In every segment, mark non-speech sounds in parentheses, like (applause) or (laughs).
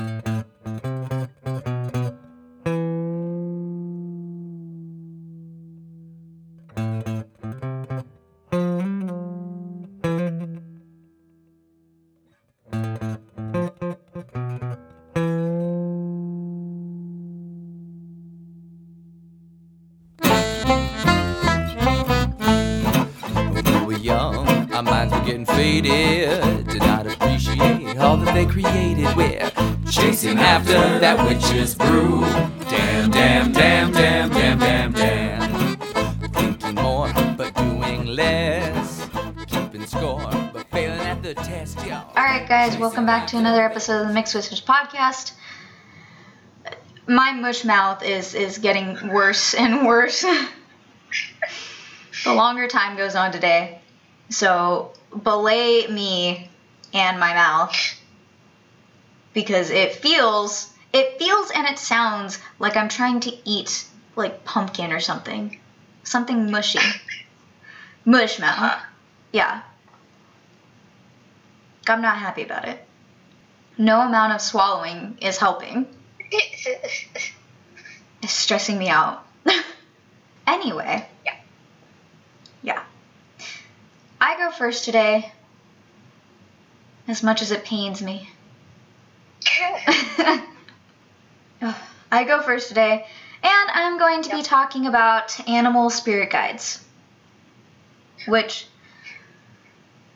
When back to another episode of the Mixed Whispers podcast. My mush mouth is is getting worse and worse. the longer time goes on today, so belay me and my mouth because it feels it feels and it sounds like I'm trying to eat like pumpkin or something, something mushy. Mush mouth. Yeah. I'm not happy about it. No amount of swallowing is helping. (laughs) It's stressing me out. (laughs) anyway. Yeah. Yeah. I go first today, as much as it pains me. (laughs) I go first today, and I'm going to be talking about animal spirit guides, which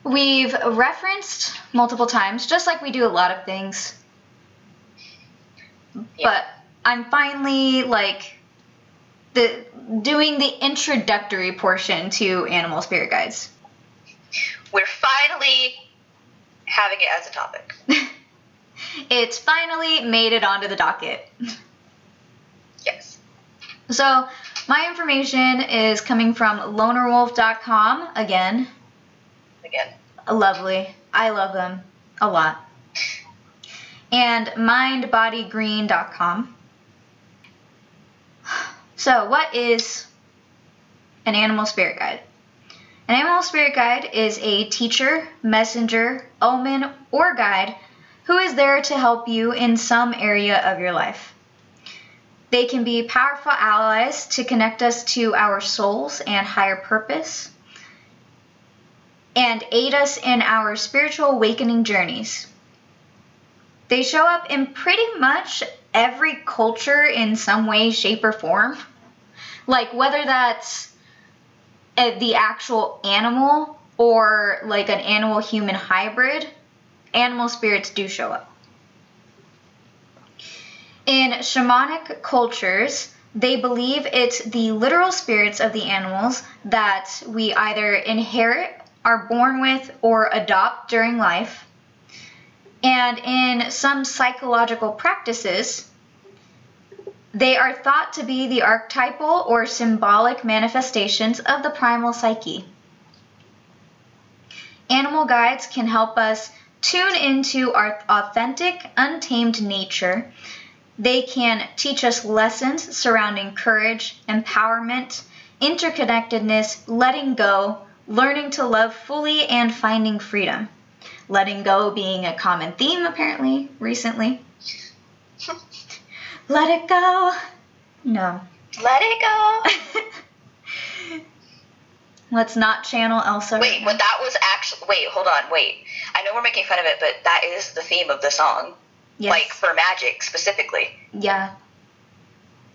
we've referenced multiple times, just like we do a lot of things. Yeah. But I'm finally like the doing the introductory portion to animal spirit guides. We're finally having it as a topic. (laughs) it's finally made it onto the docket. (laughs) Yes. So, my information is coming from lonerwolf.com again. Again. Lovely. I love them a lot. And mindbodygreen.com. So, what is an animal spirit guide? An animal spirit guide is a teacher, messenger, omen, or guide who is there to help you in some area of your life. They can be powerful allies to connect us to our souls and higher purpose and aid us in our spiritual awakening journeys. They show up in pretty much every culture in some way, shape, or form. Like whether that's uh, the actual animal or like an animal human hybrid, animal spirits do show up. In shamanic cultures, they believe it's the literal spirits of the animals that we either inherit, are born with, or adopt during life. And in some psychological practices, they are thought to be the archetypal or symbolic manifestations of the primal psyche. Animal guides can help us tune into our authentic, untamed nature. They can teach us lessons surrounding courage, empowerment, interconnectedness, letting go, learning to love fully, and finding freedom. Letting go being a common theme, apparently, recently. (laughs) Let it go. No. Let it go. (laughs) Let's not channel Elsa. Wait, right but that was actually. Wait, hold on. Wait. I know we're making fun of it, but that is the theme of the song. Yes. Like for magic specifically. yeah.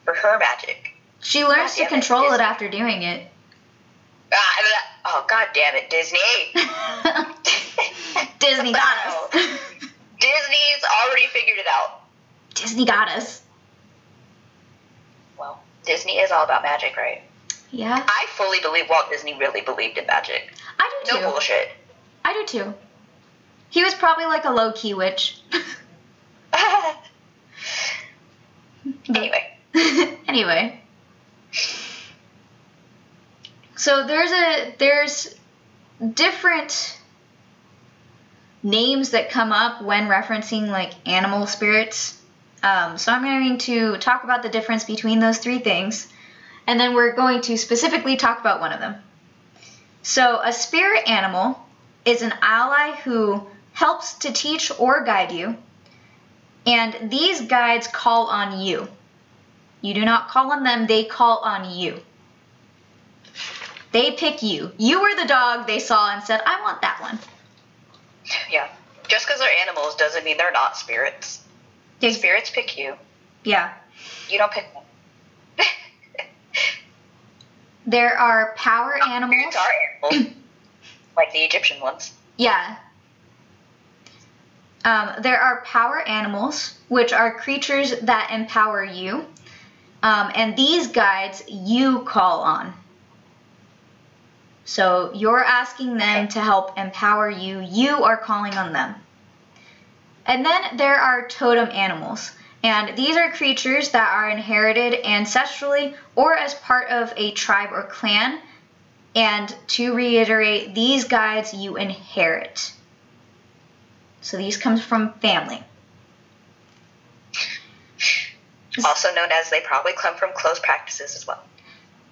For her magic. She learns God to damn it, control it after doing it. Ah, oh, god damn it, Disney. (laughs) Disney got us. (laughs) Disney's already figured it out. Disney got us. Well, Disney is all about magic, right? Yeah, I fully believe Walt Disney really believed in magic. I do No too. No bullshit. I do too. He was probably like a low key witch. (laughs) anyway, anyway. So there's a there's different names that come up when referencing like animal spirits. Um, so I'm going to talk about the difference between those three things, and then we're going to specifically talk about one of them. So a spirit animal is an ally who helps to teach or guide you. And these guides call on you. You do not call on them, they call on you. They pick you. You were the dog they saw and said, I want that one. Yeah. Just because they're animals doesn't mean they're not spirits. They- Spirits pick you. Yeah. You don't pick them. (laughs) There are power animals. Spirits are animals. (coughs) like the Egyptian ones. Yeah. Um, there are power animals, which are creatures that empower you. Um, and these guides you call on. So you're asking them to help empower you. You are calling on them. And then there are totem animals. And these are creatures that are inherited ancestrally or as part of a tribe or clan. And to reiterate, these guides you inherit. So these come from family. Also known as they probably come from close practices as well.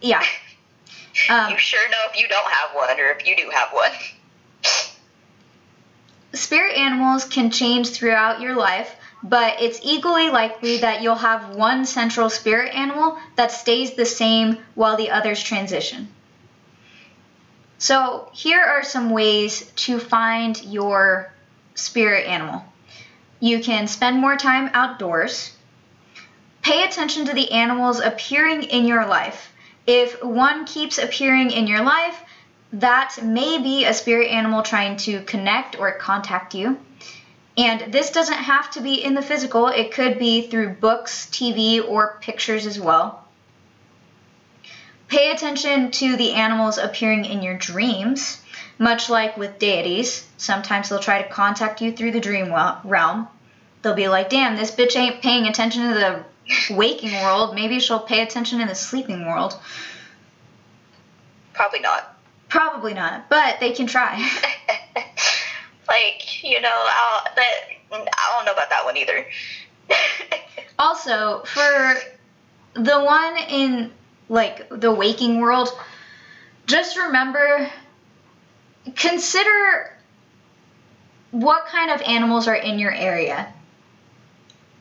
Yeah. (laughs) Um, you sure know if you don't have one or if you do have one. spirit animals can change throughout your life, but it's equally likely that you'll have one central spirit animal that stays the same while the others transition. So, here are some ways to find your spirit animal. You can spend more time outdoors. Pay attention to the animals appearing in your life. If one keeps appearing in your life, that may be a spirit animal trying to connect or contact you. And this doesn't have to be in the physical, it could be through books, TV, or pictures as well. Pay attention to the animals appearing in your dreams, much like with deities. Sometimes they'll try to contact you through the dream realm. They'll be like, damn, this bitch ain't paying attention to the waking world. Maybe she'll pay attention in the sleeping world. Probably not. Probably not, but they can try. (laughs) (laughs) like, you know, I'll, that, I don't know about that one either. (laughs) Also, for the one in like the waking world, just remember consider what kind of animals are in your area.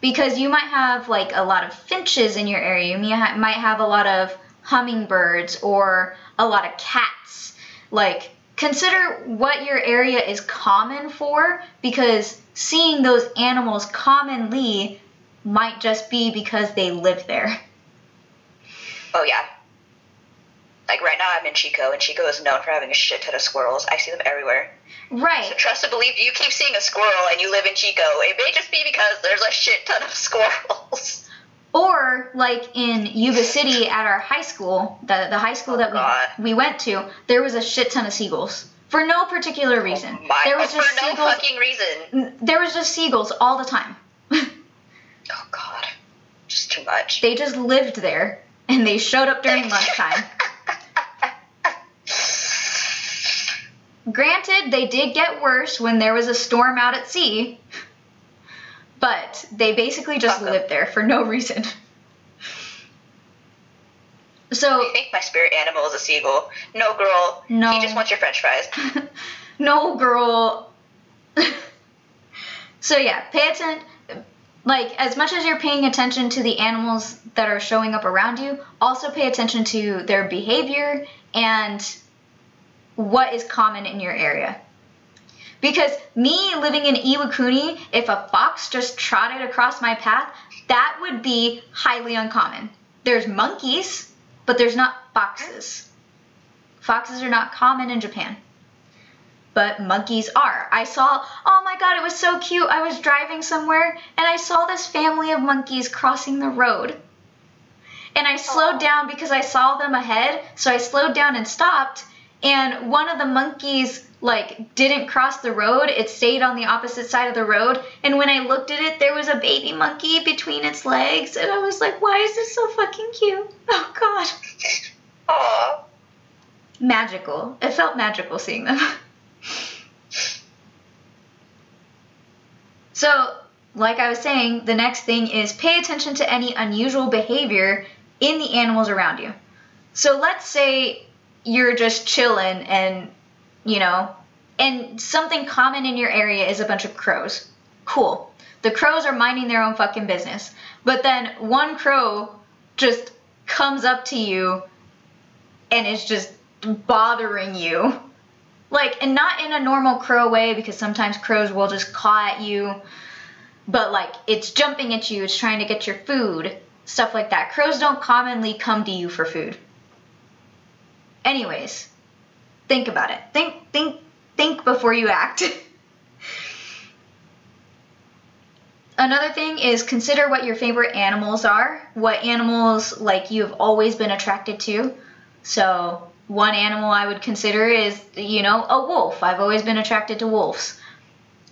Because you might have like a lot of finches in your area. You might have a lot of hummingbirds or a lot of cats. Like consider what your area is common for because seeing those animals commonly might just be because they live there. oh, yeah. Like right now, I'm in Chico, and Chico is known for having a shit ton of squirrels. I see them everywhere. So Right. trust and believe you keep seeing a squirrel and you live in Chico. It may just be because there's a shit ton of (laughs) squirrels. Or like in Yuba City at our high school, the the high school oh, that God. we we went to, there was a shit ton of seagulls for no particular oh, reason. My, there was for just no seagulls. fucking reason. There was just seagulls all the time. Oh God, just too much. they just lived there and they showed up during (laughs) lunchtime. Granted, they did get worse when there was a storm out at sea, but they basically just lived there for no reason. So I think my spirit animal is a seagull. No, girl. No. He just wants your French fries. (laughs) no girl (laughs) so yeah pay attention like as much as you're paying attention to the animals that are showing up around you also pay attention to their behavior and what is common in your area because me living in iwakuni if a fox just trotted across my path that would be highly uncommon there's monkeys but there's not foxes foxes are not common in japan but monkeys are. I saw, oh my god, it was so cute. I was driving somewhere and I saw this family of monkeys crossing the road. And I slowed down because I saw them ahead, so I slowed down and stopped. And one of the monkeys, like, didn't cross the road, it stayed on the opposite side of the road. And when I looked at it, there was a baby monkey between its legs. And I was like, why is this so fucking cute? (laughs) Oh god. (laughs) Aw. Magical. It felt magical seeing them. (laughs) So, like I was saying, the next thing is pay attention to any unusual behavior in the animals around you. So, let's say you're just chilling and, you know, and something common in your area is a bunch of crows. Cool. The crows are minding their own fucking business. But then one crow just comes up to you and is just bothering you. Like, and not in a normal crow way because sometimes crows will just caw at you, but like it's jumping at you, it's trying to get your food, stuff like that. Crows don't commonly come to you for food. Anyways, think about it. Think, think, think before you act. (laughs) Another thing is consider what your favorite animals are, what animals like you've always been attracted to. So, one animal I would consider is, you know, a wolf. I've always been attracted to wolves.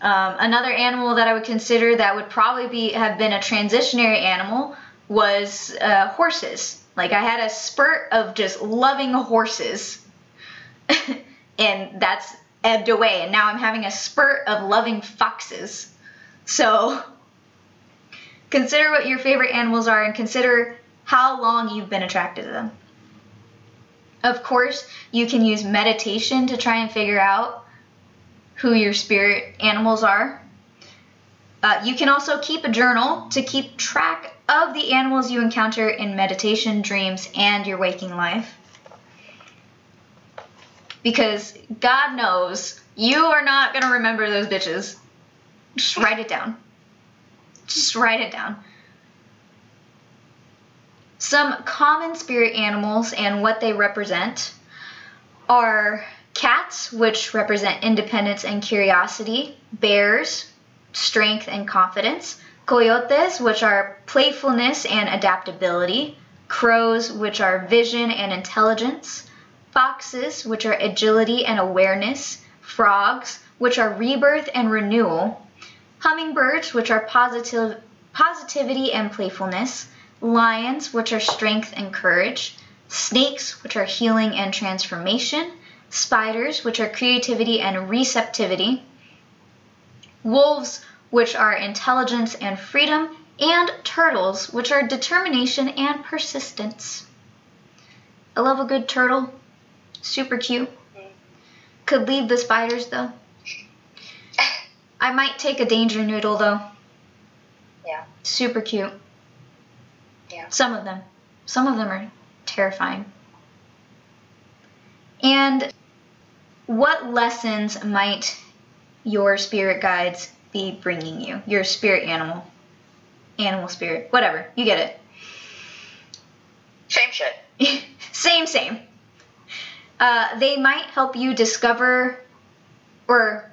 Um, another animal that I would consider that would probably be have been a transitionary animal was uh, horses. Like I had a spurt of just loving horses, (laughs) and that's ebbed away, and now I'm having a spurt of loving foxes. So consider what your favorite animals are, and consider how long you've been attracted to them. Of course, you can use meditation to try and figure out who your spirit animals are. Uh, you can also keep a journal to keep track of the animals you encounter in meditation, dreams, and your waking life. Because God knows you are not going to remember those bitches. Just write it down. Just write it down. Some common spirit animals and what they represent are cats, which represent independence and curiosity, bears, strength and confidence, coyotes, which are playfulness and adaptability, crows, which are vision and intelligence, foxes, which are agility and awareness, frogs, which are rebirth and renewal, hummingbirds, which are positive, positivity and playfulness, lions, which are strength and courage, snakes, which are healing and transformation, spiders, which are creativity and receptivity, wolves, which are intelligence and freedom, and turtles, which are determination and persistence. I love a good turtle. Super cute. Could leave the spiders though. I might take a danger noodle though. Yeah. Super cute. Yeah. Some of them. Some of them are terrifying. And what lessons might your spirit guides be bringing you? Your spirit animal, animal spirit, whatever. You get it. Same shit. (laughs) same, same. Uh, they might help you discover, or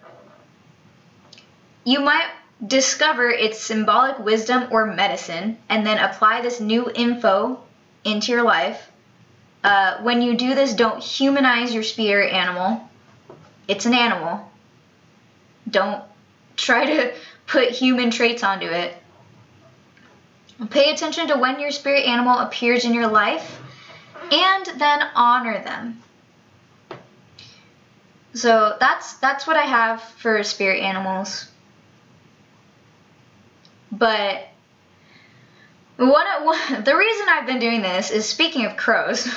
you might discover its symbolic wisdom or medicine, and then apply this new info into your life. Uh, when you do this, don't humanize your spirit animal. It's an animal. Don't try to put human traits onto it. Pay attention to when your spirit animal appears in your life and then honor them. So that's that's what I have for spirit animals. But one, one (laughs) the reason I've been doing this is speaking of crows. (laughs)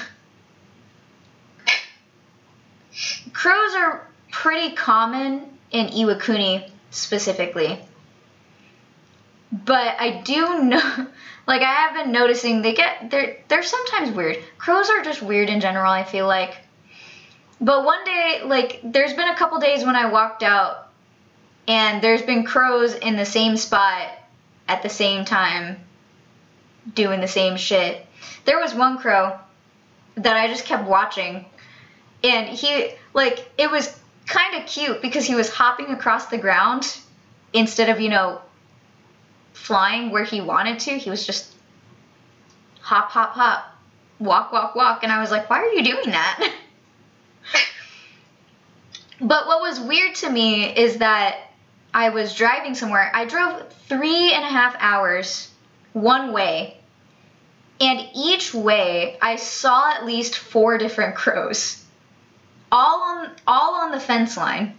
crows are pretty common in Iwakuni specifically. But I do know (laughs) like I have been noticing they get they're they're sometimes weird. Crows are just weird in general, I feel like. But one day, like there's been a couple days when I walked out and there's been crows in the same spot at the same time doing the same shit. There was one crow that I just kept watching and he like it was kind of cute because he was hopping across the ground instead of, you know, flying where he wanted to. He was just hop, hop, hop, walk, walk, walk. And I was like, why are you doing that? (laughs) but what was weird to me is that I was driving somewhere. I drove three and a half hours one way. And each way, I saw at least four different (laughs) crows all on all on the fence line.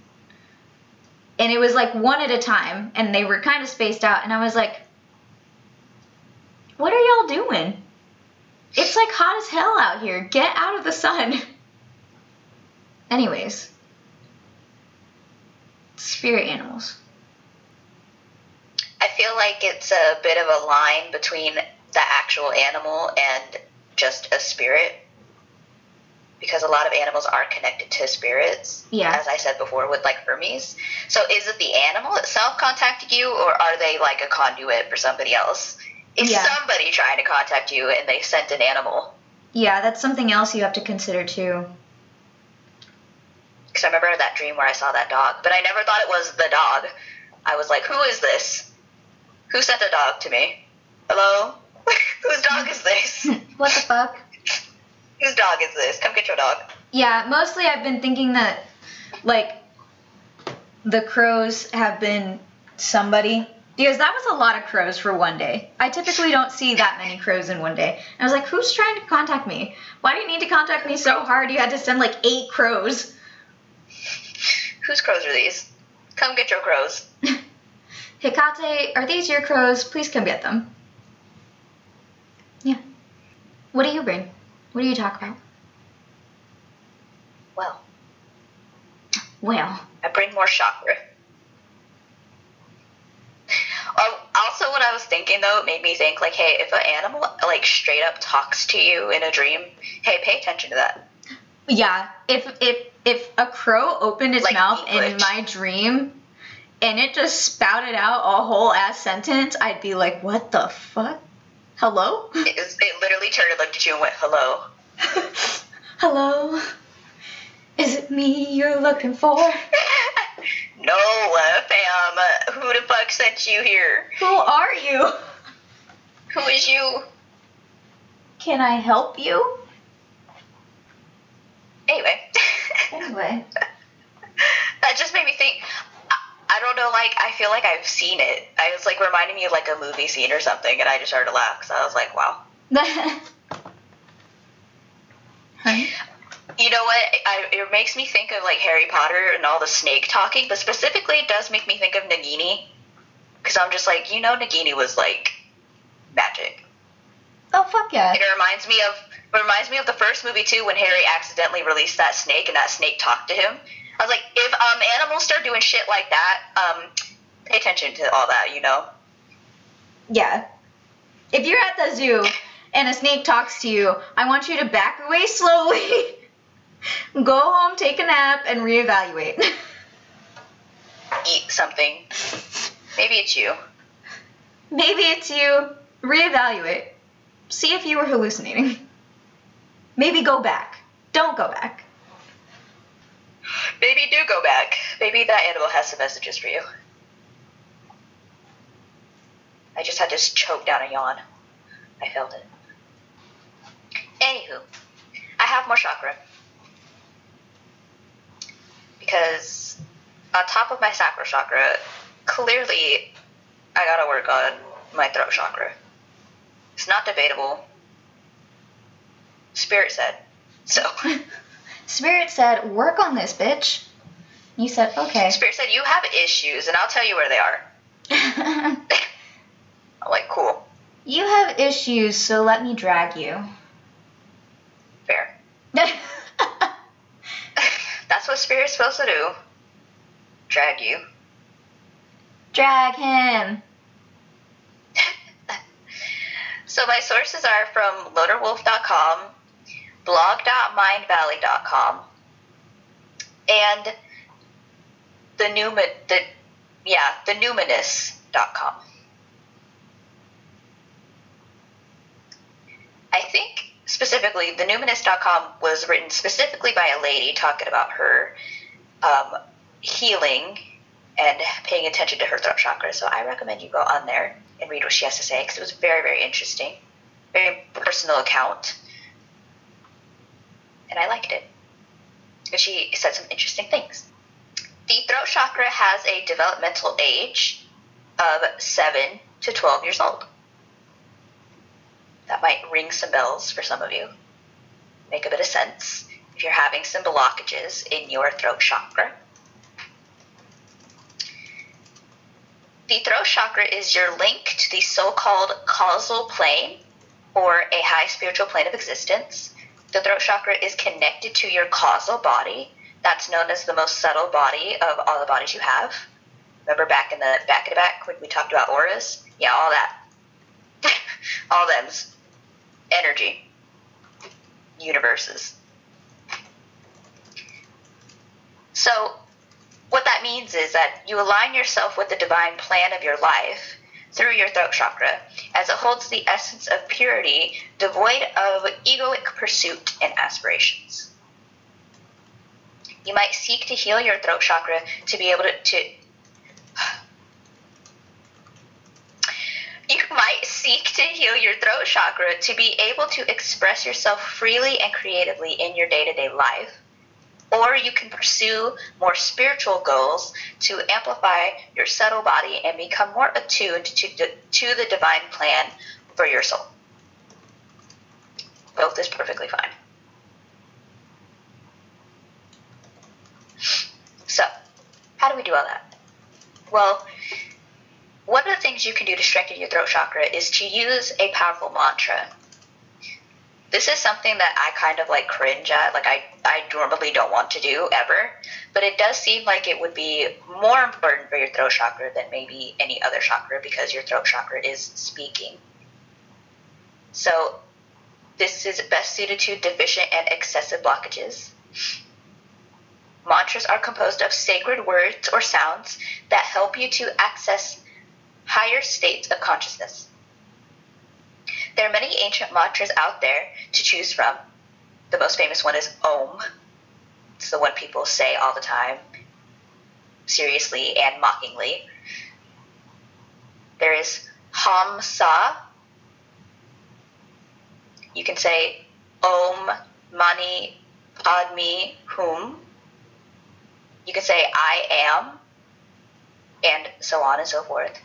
And it was like one at a time and they were kind of spaced out and I was like What are y'all doing? It's like hot as hell out here. Get out of the sun. (laughs) Anyways, spirit animals. I feel like it's a bit of a line between the actual animal and just a spirit. Because a lot of animals are connected to spirits, Yeah. as I said before, with like Hermes. So is it the animal itself contacting you, or are they like a conduit for somebody else? Is Yeah. somebody trying to contact you and they sent an animal? Yeah, that's something else you have to consider too. Because I remember that dream where I saw that dog, but I never thought it was the dog. I was like, who is this? Who sent a dog to me? Hello? (laughs) Whose dog is this? (laughs) what the fuck? Whose dog is this? Come get your dog. Yeah, mostly I've been thinking that, like, the crows have been somebody. Because that was a lot of crows for one day. I typically don't see that many crows in one day. I was like, who's trying to contact me? Why do you need to contact me so hard? You had to send like eight crows. Whose crows are these? Come get your crows. (laughs) Hecate, are these your crows? Please come get them. Yeah. What do you bring? What do you talk about? Well, Well, I bring more chakra. Oh, also, what I was thinking though, it made me think like, hey, if an animal like straight up talks to you in a dream, hey, pay attention to that. yeah. If if if a crow opened its Like mouth in my dream, and it just spouted out a whole ass sentence, I'd be like, what the fuck? Hello? It, was, it literally turned and looked at you and went, hello. (laughs) Hello? Is it me you're looking for? (laughs) no, fam. Who the fuck sent you here? Who are you? Who is you? Can I help you? Anyway. Anyway. (laughs) that just made me think. I- don't know, like, I feel like I've seen it. I was like reminding me of like a movie scene or something, and I just started to laugh because I was like, wow. (laughs) You know what? I, it makes me think of like Harry Potter and all the snake talking, but specifically, it does make me think of Nagini. Because I'm just like, you know, Nagini was like magic. Oh fuck yeah. It reminds me of it reminds me of the first movie too, when Harry accidentally released that snake and that snake talked to him. I was like, if um animals start doing shit like that, um, pay attention to all that, you know. Yeah. If you're at the zoo and a snake talks to you, I want you to back away slowly. (laughs) Go home, take a nap, and reevaluate. (laughs) Eat something. Maybe it's you. Maybe it's you. Reevaluate. See if you were hallucinating. Maybe go back. Don't go back. Do go back. Maybe that animal has some messages for you. I just had to choke down a yawn. I felt it. Anywho, I have more chakra. Because on top of my sacral chakra, clearly I gotta work on my throat chakra. It's not debatable. Spirit said. So, (laughs) Spirit said, work on this, bitch. You said, okay. Spirit said, You have issues, and I'll tell you where they are. (laughs) I'm like, Cool. you have issues, so let me drag you. Fair. (laughs) That's what Spirit's supposed to do. Drag you. drag him. (laughs) So my sources are from lonerwolf.com, blog.mindvalley.com, and the Newman, the yeah, the Numinous.com. I think specifically the Numinous.com was written specifically by a lady talking about her um, healing and paying attention to her throat chakra. So I recommend you go on there and read what she has to say because it was very, very interesting, very personal account, and I liked it. And she said some interesting things. The throat chakra has a developmental age of 7 to 12 years old. That might ring some bells for some of you. Make a bit of sense if you're having some blockages in your throat chakra. The throat chakra is your link to the so called causal plane or a high spiritual plane of existence. The throat chakra is connected to your causal body. That's known as the most subtle body of all the bodies you have. Remember back in the back in the back when we talked about auras? Yeah, all that. (laughs) all them's energy universes. So, what that means is that you align yourself with the divine plan of your life through your throat chakra, as it holds the essence of purity, devoid of egoic pursuit and aspirations. You might seek to heal your throat chakra to be able to, to You might seek to heal your throat chakra to be able to express yourself freely and creatively in your day to day life. Or you can pursue more spiritual goals to amplify your subtle body and become more attuned to, to the divine plan for your soul. Both is perfectly fine. So, how do we do all that? Well, one of the things you can do to strengthen your throat chakra is to use a powerful mantra. This is something that I kind of like cringe at. Like I, I normally don't want to do ever, but it does seem like it would be more important for your throat chakra than maybe any other chakra because your throat chakra is speaking. So this is best suited to deficient and excessive blockages. Mantras are composed of sacred words or sounds that help you to access higher states of consciousness. There are many ancient mantras out there to choose from. The most famous one is Om. It's the one people say all the time, seriously and mockingly. There is Hamsa. You can say Om Mani Padme Hum. You can say I am, and so on and so forth.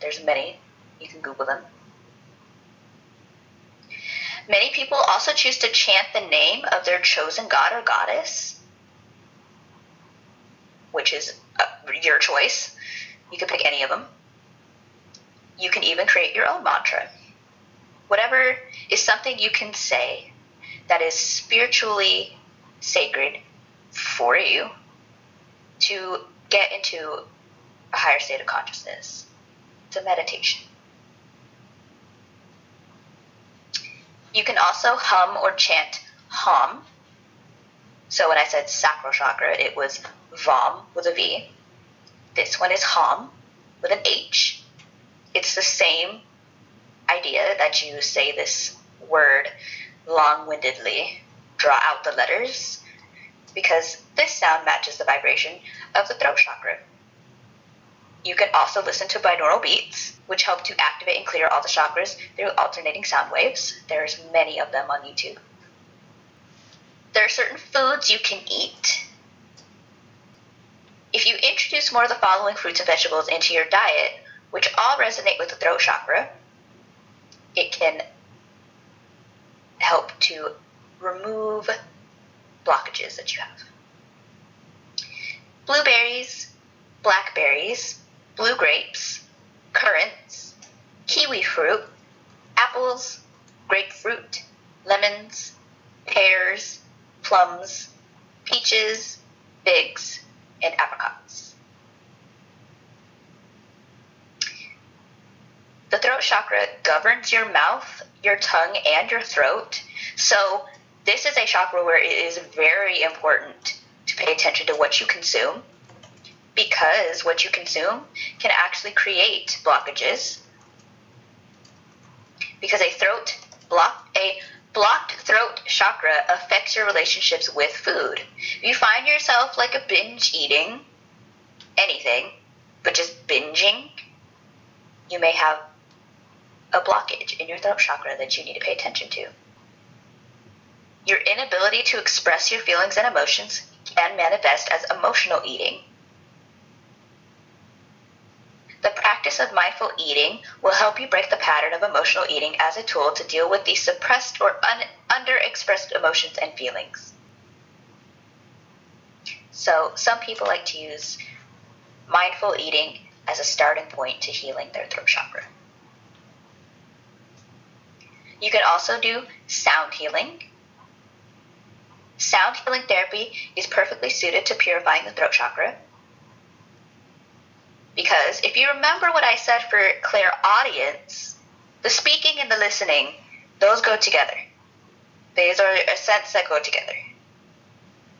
There's many. You can Google them. Many people also choose to chant the name of their chosen god or goddess, which is uh, your choice. You can pick any of them. You can even create your own mantra. Whatever is something you can say that is spiritually sacred for you to get into a higher state of consciousness to meditation. You can also hum or chant hum. So when I said sacral chakra, it was vam with a V. This one is hum with an H. It's the same idea that you say this word long windedly, draw out the letters, because this sound matches the vibration of the throat chakra. You can also listen to binaural beats, which help to activate and clear all the chakras through alternating sound waves. There's many of them on YouTube. There are certain foods you can eat. If you introduce more of the following fruits and vegetables into your diet, which all resonate with the throat chakra, it can help to remove blockages that you have. Blueberries, blackberries, blue grapes, currants, kiwi fruit, apples, grapefruit, lemons, pears, plums, peaches, figs, and apricots. The throat chakra governs your mouth, your tongue, and your throat. So, this is a chakra where it is very important to pay attention to what you consume because what you consume can actually create blockages. Because a throat block a blocked throat chakra affects your relationships with food. If you find yourself like a binge eating anything, but just binging, you may have a blockage in your throat chakra that you need to pay attention to. Your inability to express your feelings and emotions can manifest as emotional eating the practice of mindful eating will help you break the pattern of emotional eating as a tool to deal with the suppressed or un- underexpressed emotions and feelings. So, some people like to use mindful eating as a starting point to healing their throat chakra. You can also do sound healing. Sound healing therapy is perfectly suited to purifying the throat chakra Because if you remember what I said for clear audience, the speaking and the listening, those go together. These are a sense that go together.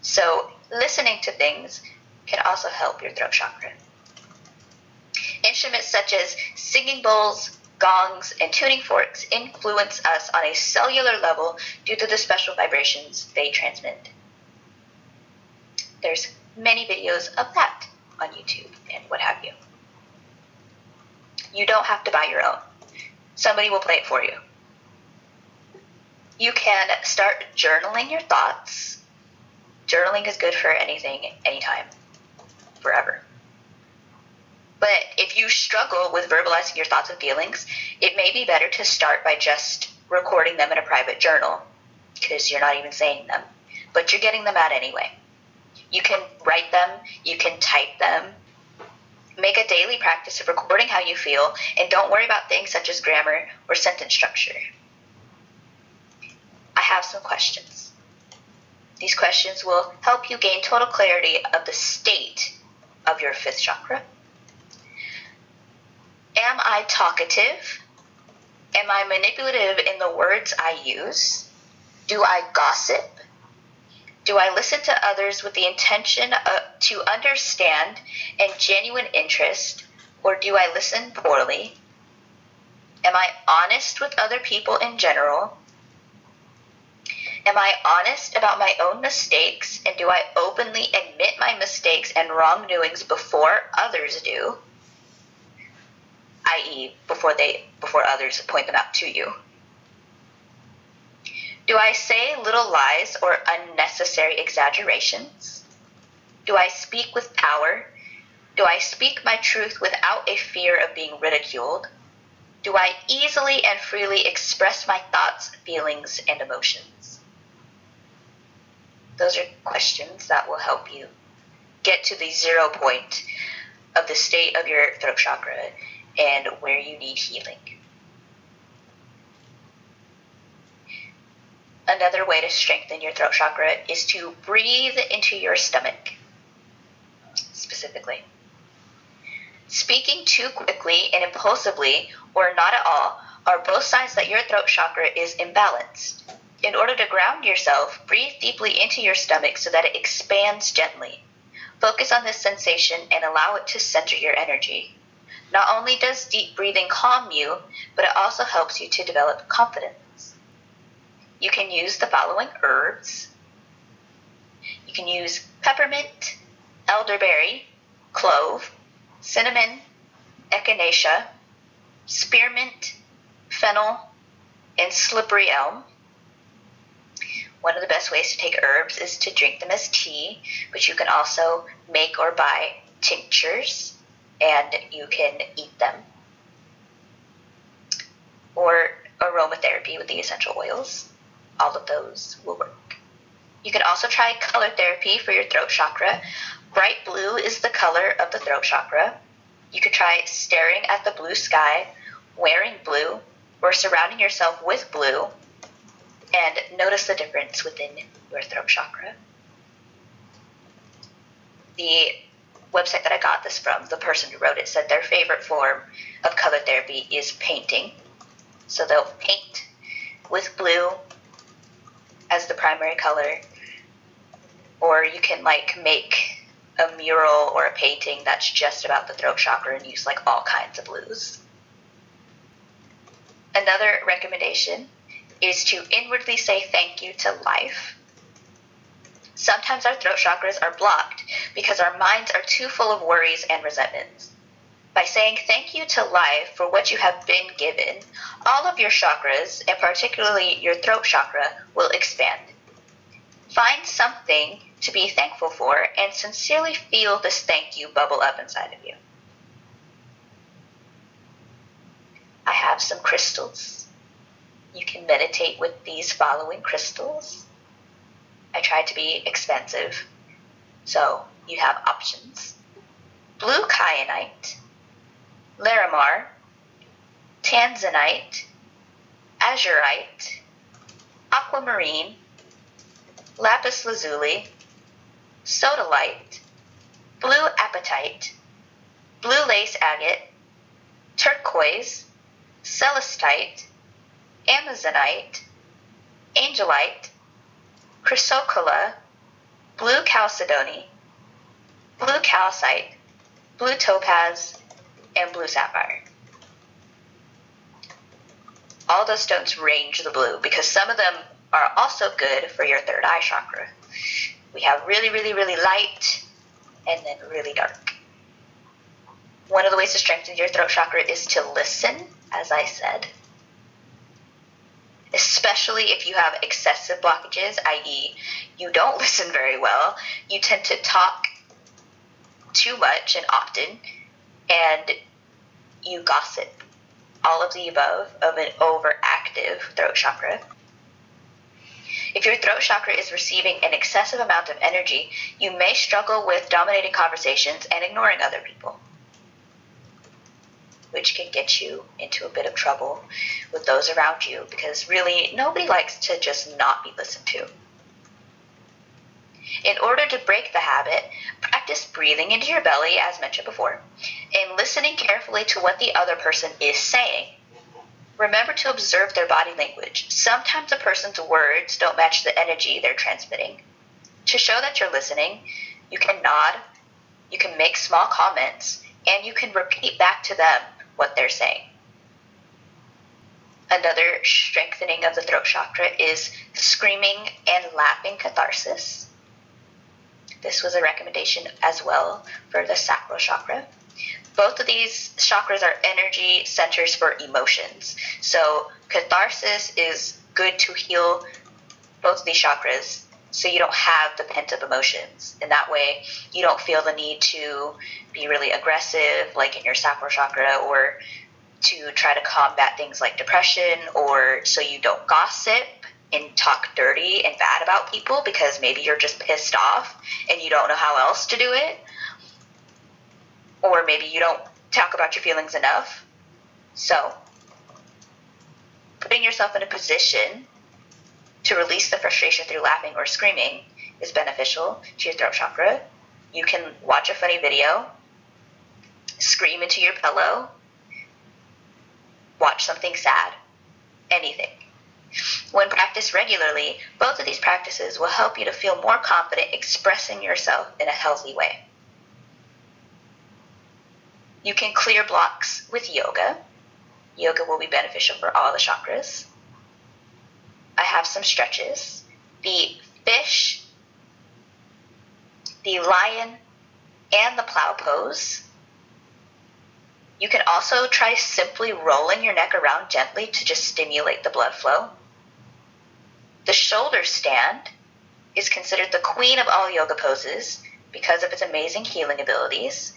So listening to things can also help your throat chakra. Instruments such as singing bowls, gongs, and tuning forks influence us on a cellular level due to the special vibrations they transmit. There's many videos of that on YouTube and what have you. You don't have to buy your own. Somebody will play it for you. You can start journaling your thoughts. Journaling is good for anything, anytime, forever. But if you struggle with verbalizing your thoughts and feelings, it may be better to start by just recording them in a private journal because you're not even saying them, but you're getting them out anyway. You can write them, you can type them. Make a daily practice of recording how you feel, and don't worry about things such as grammar or sentence structure. I have some questions. These questions will help you gain total clarity of the state of your fifth chakra Am I talkative? Am I manipulative in the words I use? Do I gossip? Do I listen to others with the intention of, to understand and genuine interest, or do I listen poorly? Am I honest with other people in general? Am I honest about my own mistakes, and do I openly admit my mistakes and wrongdoings before others do? i.e., before they before others point them out to you? Do I say little lies or unnecessary exaggerations? Do I speak with power? Do I speak my truth without a fear of being ridiculed? Do I easily and freely express my thoughts, feelings, and emotions? Those are questions that will help you get to the zero point of the state of your throat chakra and where you need healing. Another way to strengthen your throat chakra is to breathe into your stomach, specifically. Speaking too quickly and impulsively, or not at all, are both signs that your throat chakra is imbalanced. In order to ground yourself, breathe deeply into your stomach so that it expands gently. Focus on this sensation and allow it to center your energy. Not only does deep breathing calm you, but it also helps you to develop confidence. You can use the following herbs. You can use peppermint, elderberry, clove, cinnamon, echinacea, spearmint, fennel, and slippery elm. One of the best ways to take herbs is to drink them as tea, but you can also make or buy tinctures and you can eat them. Or aromatherapy with the essential oils. All of those will work. You can also try color therapy for your throat chakra. Bright blue is the color of the throat chakra. You could try staring at the blue sky, wearing blue, or surrounding yourself with blue, and notice the difference within your throat chakra. The website that I got this from, the person who wrote it said their favorite form of color therapy is painting. So they'll paint with blue as the primary color, or you can like make a mural or a painting that's just about the throat chakra and use like all kinds of blues. Another recommendation is to inwardly say thank you to life Sometimes our throat chakras are blocked because our minds are too full of worries and resentments. By saying thank you to life for what you have been given, all of your chakras, and particularly your throat chakra, will expand. Find something to be thankful for and sincerely feel this thank you bubble up inside of you. I have some crystals. You can meditate with these following crystals. I tried to be expensive, so you have options. Blue kyanite, larimar, tanzanite, azurite, aquamarine, lapis lazuli, sodalite, blue apatite, blue lace agate, turquoise, celestite, amazonite, angelite, chrysocolla, blue chalcedony, blue calcite, blue topaz, and blue sapphire. All those stones range the blue because some of them are also good for your third eye chakra. We have really, really, really light and then really dark. One of the ways to strengthen your throat chakra is to listen, as I said. Especially if you have excessive blockages, i.e., you don't (laughs) listen very well, you tend to talk too much and often, and you gossip. All of the above of an overactive throat chakra. If your throat chakra is receiving an excessive amount of energy, you may struggle with dominating conversations and ignoring other people, which can get you into a bit of trouble with those around you because really nobody likes to just not be listened to. In order to break the habit, practice breathing into your belly, as mentioned before, and listening carefully to what the other person is saying. Remember to observe their body language. Sometimes a person's words don't match the energy they're transmitting. To show that you're listening, you can nod, you can make small comments, and you can repeat back to them what they're saying. Another strengthening of the throat chakra is screaming and lapping catharsis. This was a recommendation as well for the sacral chakra. Both of these chakras are energy centers for emotions. So catharsis is good to heal both of these chakras so you don't have the pent up emotions. In that way, you don't feel the need to be really aggressive, like in your sacral chakra, or to try to combat things like depression, or so you don't gossip and talk dirty and bad about people because maybe you're just pissed off and you don't know how else to do it. Or maybe you don't talk about your feelings enough. So, putting yourself in a position to release the frustration through laughing or screaming is beneficial to your throat chakra. You can watch a funny video, scream into your pillow, watch something sad, anything. When practiced regularly, both of these practices will help you to feel more confident expressing yourself in a healthy way. You can clear blocks with yoga. Yoga will be beneficial for all the chakras. I have some stretches. The fish, the lion, and the plow pose. You can also try simply rolling your neck around gently to just stimulate the blood flow. The shoulder stand is considered the queen of all yoga poses because of its amazing healing abilities.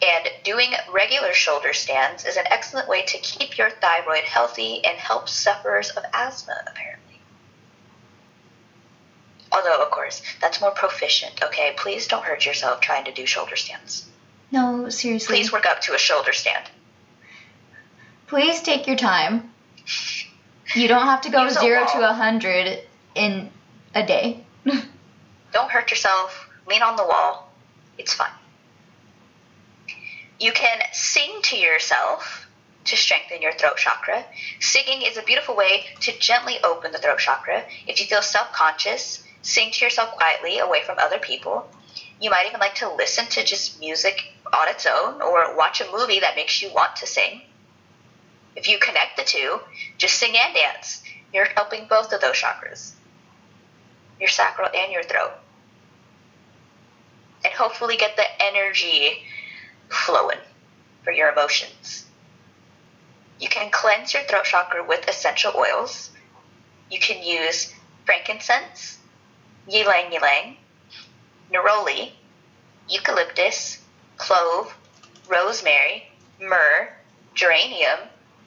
And doing regular shoulder stands is an excellent way to keep your thyroid healthy and help sufferers of asthma, apparently. Although, of course, that's more proficient, okay? Please don't hurt yourself trying to do shoulder stands. No, seriously. Please work up to a shoulder stand. Please take your time. You don't have to go Use zero to a hundred in a day. (laughs) Don't hurt yourself. Lean on the wall. It's fine. You can sing to yourself to strengthen your throat chakra. Singing is a beautiful way to gently open the throat chakra. If you feel self conscious, sing to yourself quietly away from other people. You might even like to listen to just music on its own or watch a movie that makes you want to sing. If you connect the two, just sing and dance. You're helping both of those chakras your sacral and your throat. And hopefully get the energy flowing for your emotions. You can cleanse your throat chakra with essential oils. You can use frankincense, ylang ylang, neroli, eucalyptus, clove, rosemary, myrrh, geranium,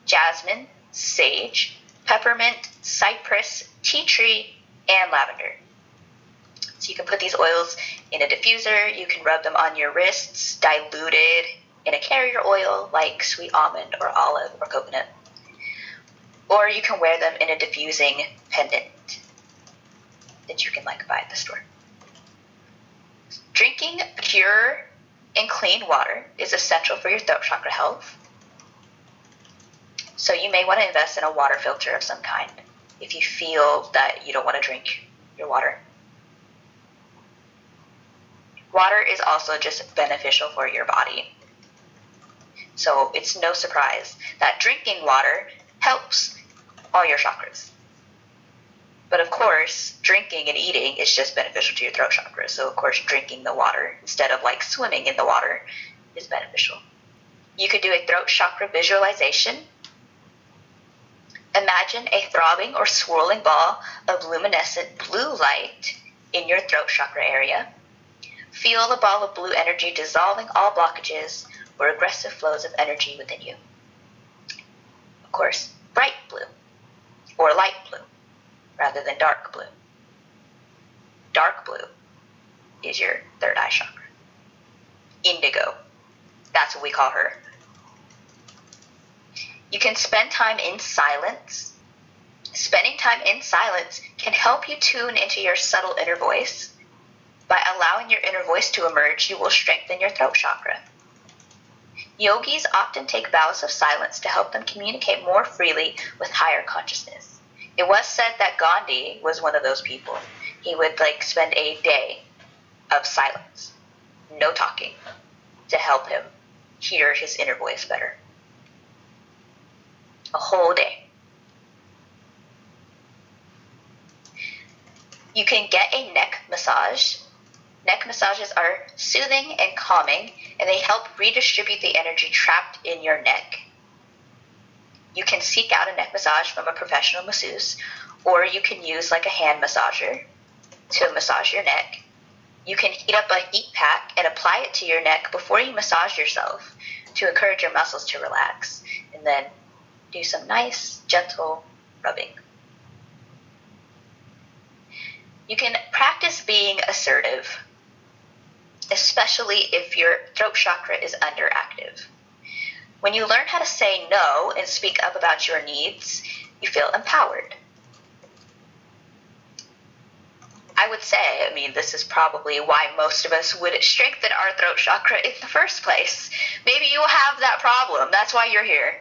jasmine, sage, peppermint, cypress, tea tree, and lavender. So you can put these oils in a diffuser, you can rub them on your wrists, diluted in a carrier oil like sweet almond or olive or coconut. Or you can wear them in a diffusing pendant that you can like buy at the store. Drinking pure and clean water is essential for your throat chakra health. So you may want to invest in a water filter of some kind if you feel that you don't want to drink your water. Water is also just beneficial for your body. So it's no surprise that drinking water helps all your chakras. But of course, drinking and eating is just beneficial to your throat chakra. So of course, drinking the water instead of like swimming in the water is beneficial. You could do a throat chakra visualization. Imagine a throbbing or swirling ball of luminescent blue light in your throat chakra area. Feel the ball of blue energy dissolving all blockages or aggressive flows of energy within you. Of course, bright blue or light blue rather than dark blue. Dark blue is your third eye chakra. Indigo, that's what we call her. You can spend time in silence. Spending time in silence can help you tune into your subtle inner voice. By allowing your inner voice to emerge, you will strengthen your throat chakra. Yogis often take vows of silence to help them communicate more freely with higher consciousness. It was said that Gandhi was one of those people. He would like spend a day of silence, no talking, to help him hear his inner voice better. A whole day. You can get a neck massage. Neck massages are soothing and calming, and they help redistribute the energy trapped in your neck you can seek out a neck massage from a professional masseuse, or you can use like a hand massager to massage your neck. You can heat up a heat pack and apply it to your neck before you massage yourself to encourage your muscles to relax, and then do some nice, gentle rubbing. You can practice being assertive, especially if your throat chakra is underactive. When you learn how to say no and speak up about your needs, you feel empowered. I would say, I mean, this is probably why most of us would strengthen our throat chakra in the first place. Maybe you have that problem. That's why you're here.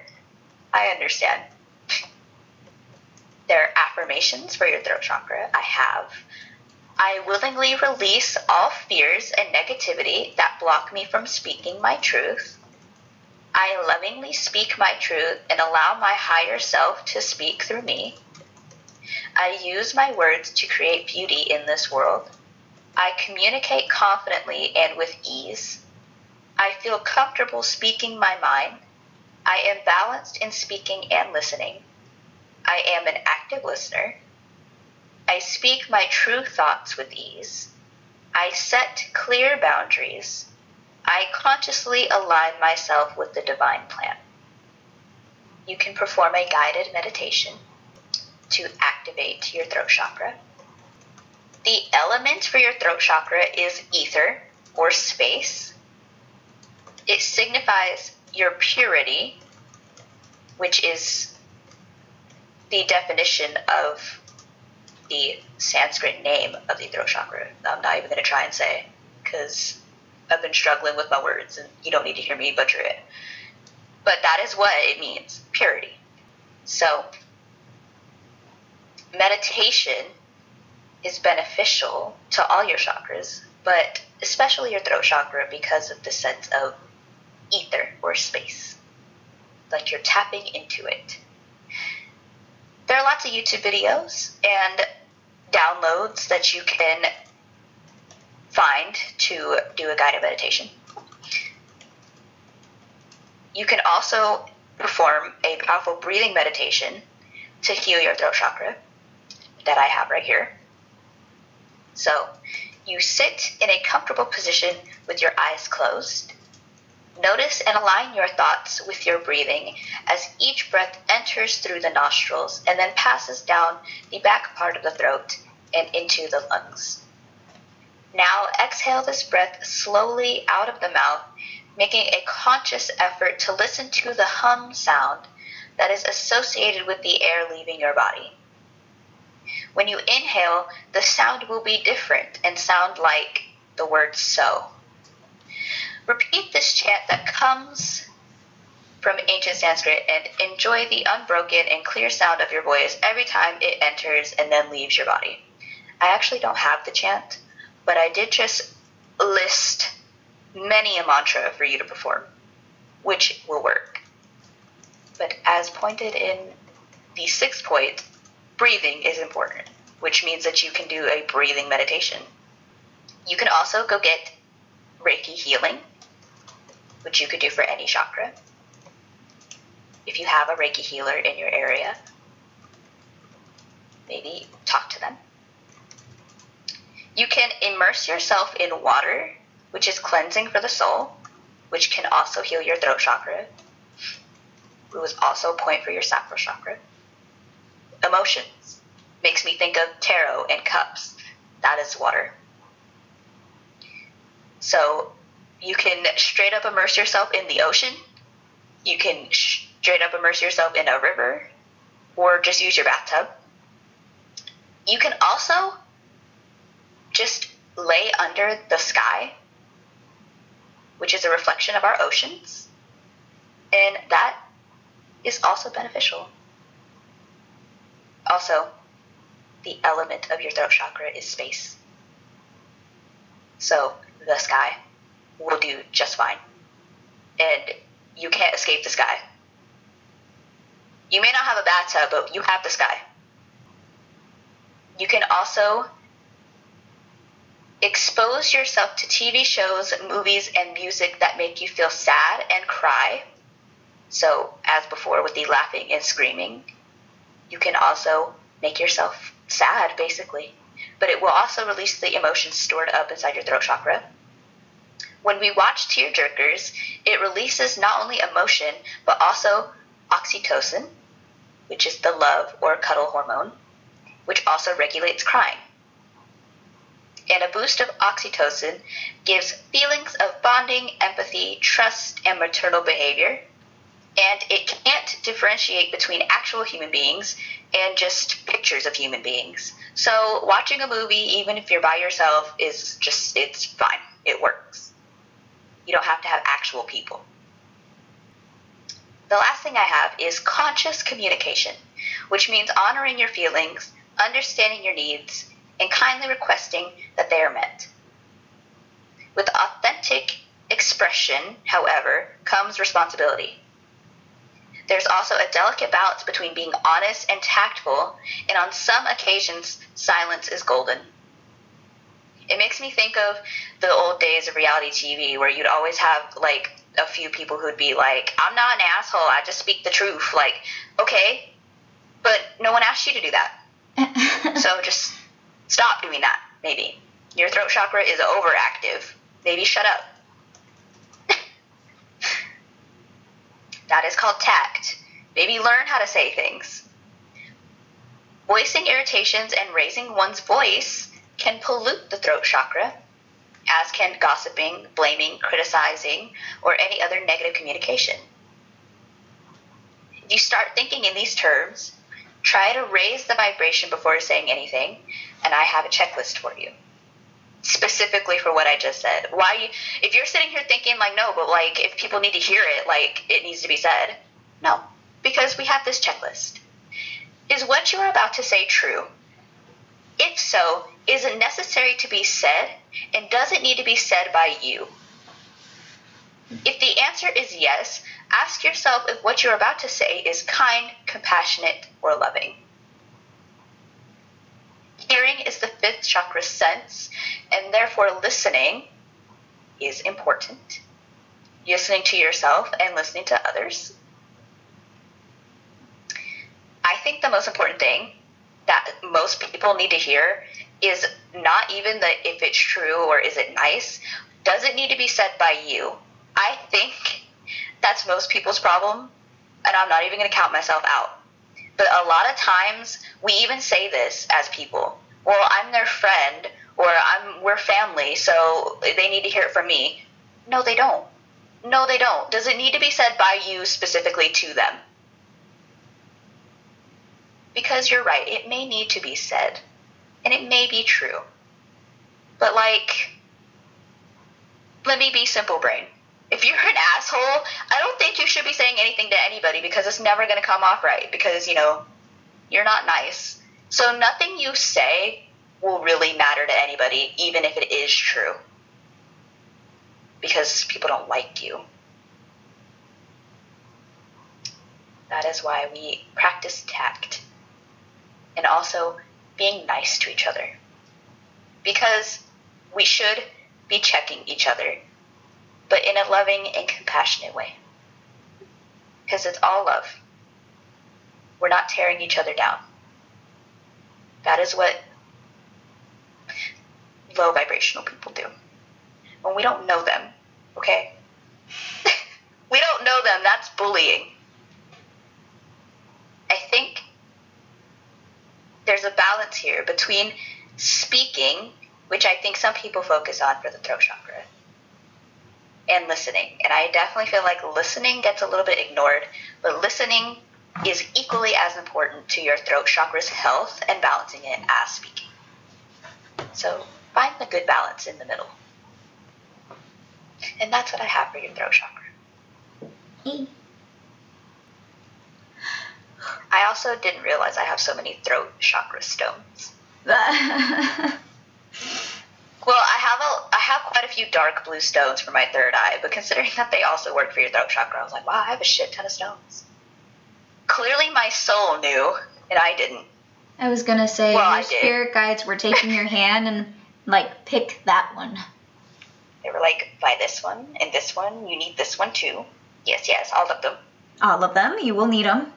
I understand. (laughs) there are affirmations for your throat chakra. I have. I willingly release all fears and negativity that block me from speaking my truth. I lovingly speak my truth and allow my higher self to speak through me. I use my words to create beauty in this world. I communicate confidently and with ease. I feel comfortable speaking my mind. I am balanced in speaking and listening. I am an active listener. I speak my true thoughts with ease. I set clear boundaries. I consciously align myself with the divine plan. You can perform a guided meditation to activate your throat chakra. The element for your throat chakra is ether or space. It signifies your purity, which is the definition of the Sanskrit name of the throat chakra. I'm not even going to try and say because I've been struggling with my words, and you don't need to hear me butcher it. But that is what it means purity. So, meditation is beneficial to all your chakras, but especially your throat chakra because of the sense of ether or space. Like you're tapping into it. There are lots of YouTube videos and downloads that you can find to do a guided meditation. You can also perform a powerful breathing meditation to heal your throat chakra that I have right here. So, you sit in a comfortable position with your eyes closed. Notice and align your thoughts with your breathing as each breath enters through the nostrils and then passes down the back part of the throat and into the lungs. Now exhale this breath slowly out of the mouth, making a conscious effort to listen to the hum sound that is associated with the air leaving your body. When you inhale, the sound will be different and sound like the word so. Repeat this chant that comes from ancient Sanskrit and enjoy the unbroken and clear sound of your voice every time it enters and then leaves your body. I actually don't have the chant, but I did just list many a mantra for you to perform, which will work. But as pointed in the sixth point, breathing is important, which means that you can do a breathing meditation. You can also go get Reiki healing, which you could do for any chakra. If you have a Reiki healer in your area, maybe talk to them. You can immerse yourself in water, which is cleansing for the soul, which can also heal your throat chakra. It was also a point for your sacral chakra. Emotions makes me think of tarot and cups. That is water. So you can straight up immerse yourself in the ocean. You can straight up immerse yourself in a river or just use your bathtub. You can also just lay under the sky, which is a reflection of our oceans, and that is also beneficial. Also, the element of your throat chakra is space. So, the sky will do just fine. And you can't escape the sky. You may not have a bathtub, but you have the sky. You can also expose yourself to TV shows, movies, and music that make you feel sad and cry. So, as before with the laughing and screaming, you can also make yourself sad, basically. But it will also release the emotions stored up inside your throat chakra. When we watch tearjerkers, it releases not only emotion, but also oxytocin, which is the love or cuddle hormone, which also regulates crying and a boost of oxytocin gives feelings of bonding, empathy, trust, and maternal behavior. And it can't differentiate between actual human beings and just pictures of human beings. So watching a movie, even if you're by yourself, is just, it's fine. It works. You don't have to have actual people. The last thing I have is conscious communication, which means honoring your feelings, understanding your needs, and kindly requesting that they are met. With authentic expression, however, comes responsibility. There's also a delicate balance between being honest and tactful, and on some occasions, silence is golden. It makes me think of the old days of reality TV where you'd always have like a few people who'd be like, I'm not an asshole, I just speak the truth. Like, okay, but no one asked you to do that. (laughs) so just Stop doing that, maybe. Your throat chakra is overactive. Maybe shut up. (laughs) that is called tact. Maybe learn how to say things. Voicing irritations and raising one's voice can pollute the throat chakra, as can gossiping, blaming, criticizing, or any other negative communication. If you start thinking in these terms, try to raise the vibration before saying anything, and I have a checklist for you specifically for what I just said. Why if you're sitting here thinking like no, but like if people need to hear it, like it needs to be said. No, because we have this checklist. Is what you are about to say true? If so, is it necessary to be said and does it need to be said by you? If the answer is yes, ask yourself if what you're about to say is kind, compassionate, or loving. Hearing is the fifth chakra sense, and therefore listening is important. Listening to yourself and listening to others. I think the most important thing that most people need to hear is not even the if it's true or is it nice. Does it need to be said by you? I think that's most people's problem, and I'm not even going to count myself out. But a lot of times we even say this as people. Well, I'm their friend or I'm we're family, so they need to hear it from me. No, they don't. No, they don't. Does it need to be said by you specifically to them? Because you're right, it may need to be said. And it may be true. But like let me be simple brain. if you're an asshole, I don't think you should be saying anything to anybody because it's never going to come off right because, you know, you're not nice. So nothing you say will really matter to anybody, even if it is true. Because people don't like you. That is why we practice tact and also being nice to each other. Because we should be checking each other, but in a loving and compassionate way. Because it's all love. We're not tearing each other down. That is what low vibrational people do. When we don't know them, okay? (laughs) we don't know them, that's bullying. I think there's a balance here between speaking, which I think some people focus on for the throat chakra, and listening. And I definitely feel like listening gets a little bit ignored, but listening is equally as important to your throat chakra's health and balancing it as speaking. So find the good balance in the middle. And that's what I have for your throat chakra. E. I also didn't realize I have so many throat chakra stones. (laughs) Well, I have a I have quite a few dark blue stones for my third eye, but considering that they also work for your throat chakra, I was like, wow, I have a shit ton of stones. Clearly, my soul knew, and I didn't. I was gonna say Well, your spirit guides were taking your (laughs) hand and like pick that one. They were like, buy this one and this one. You need this one too. Yes, yes, all of them. All of them. You will need them.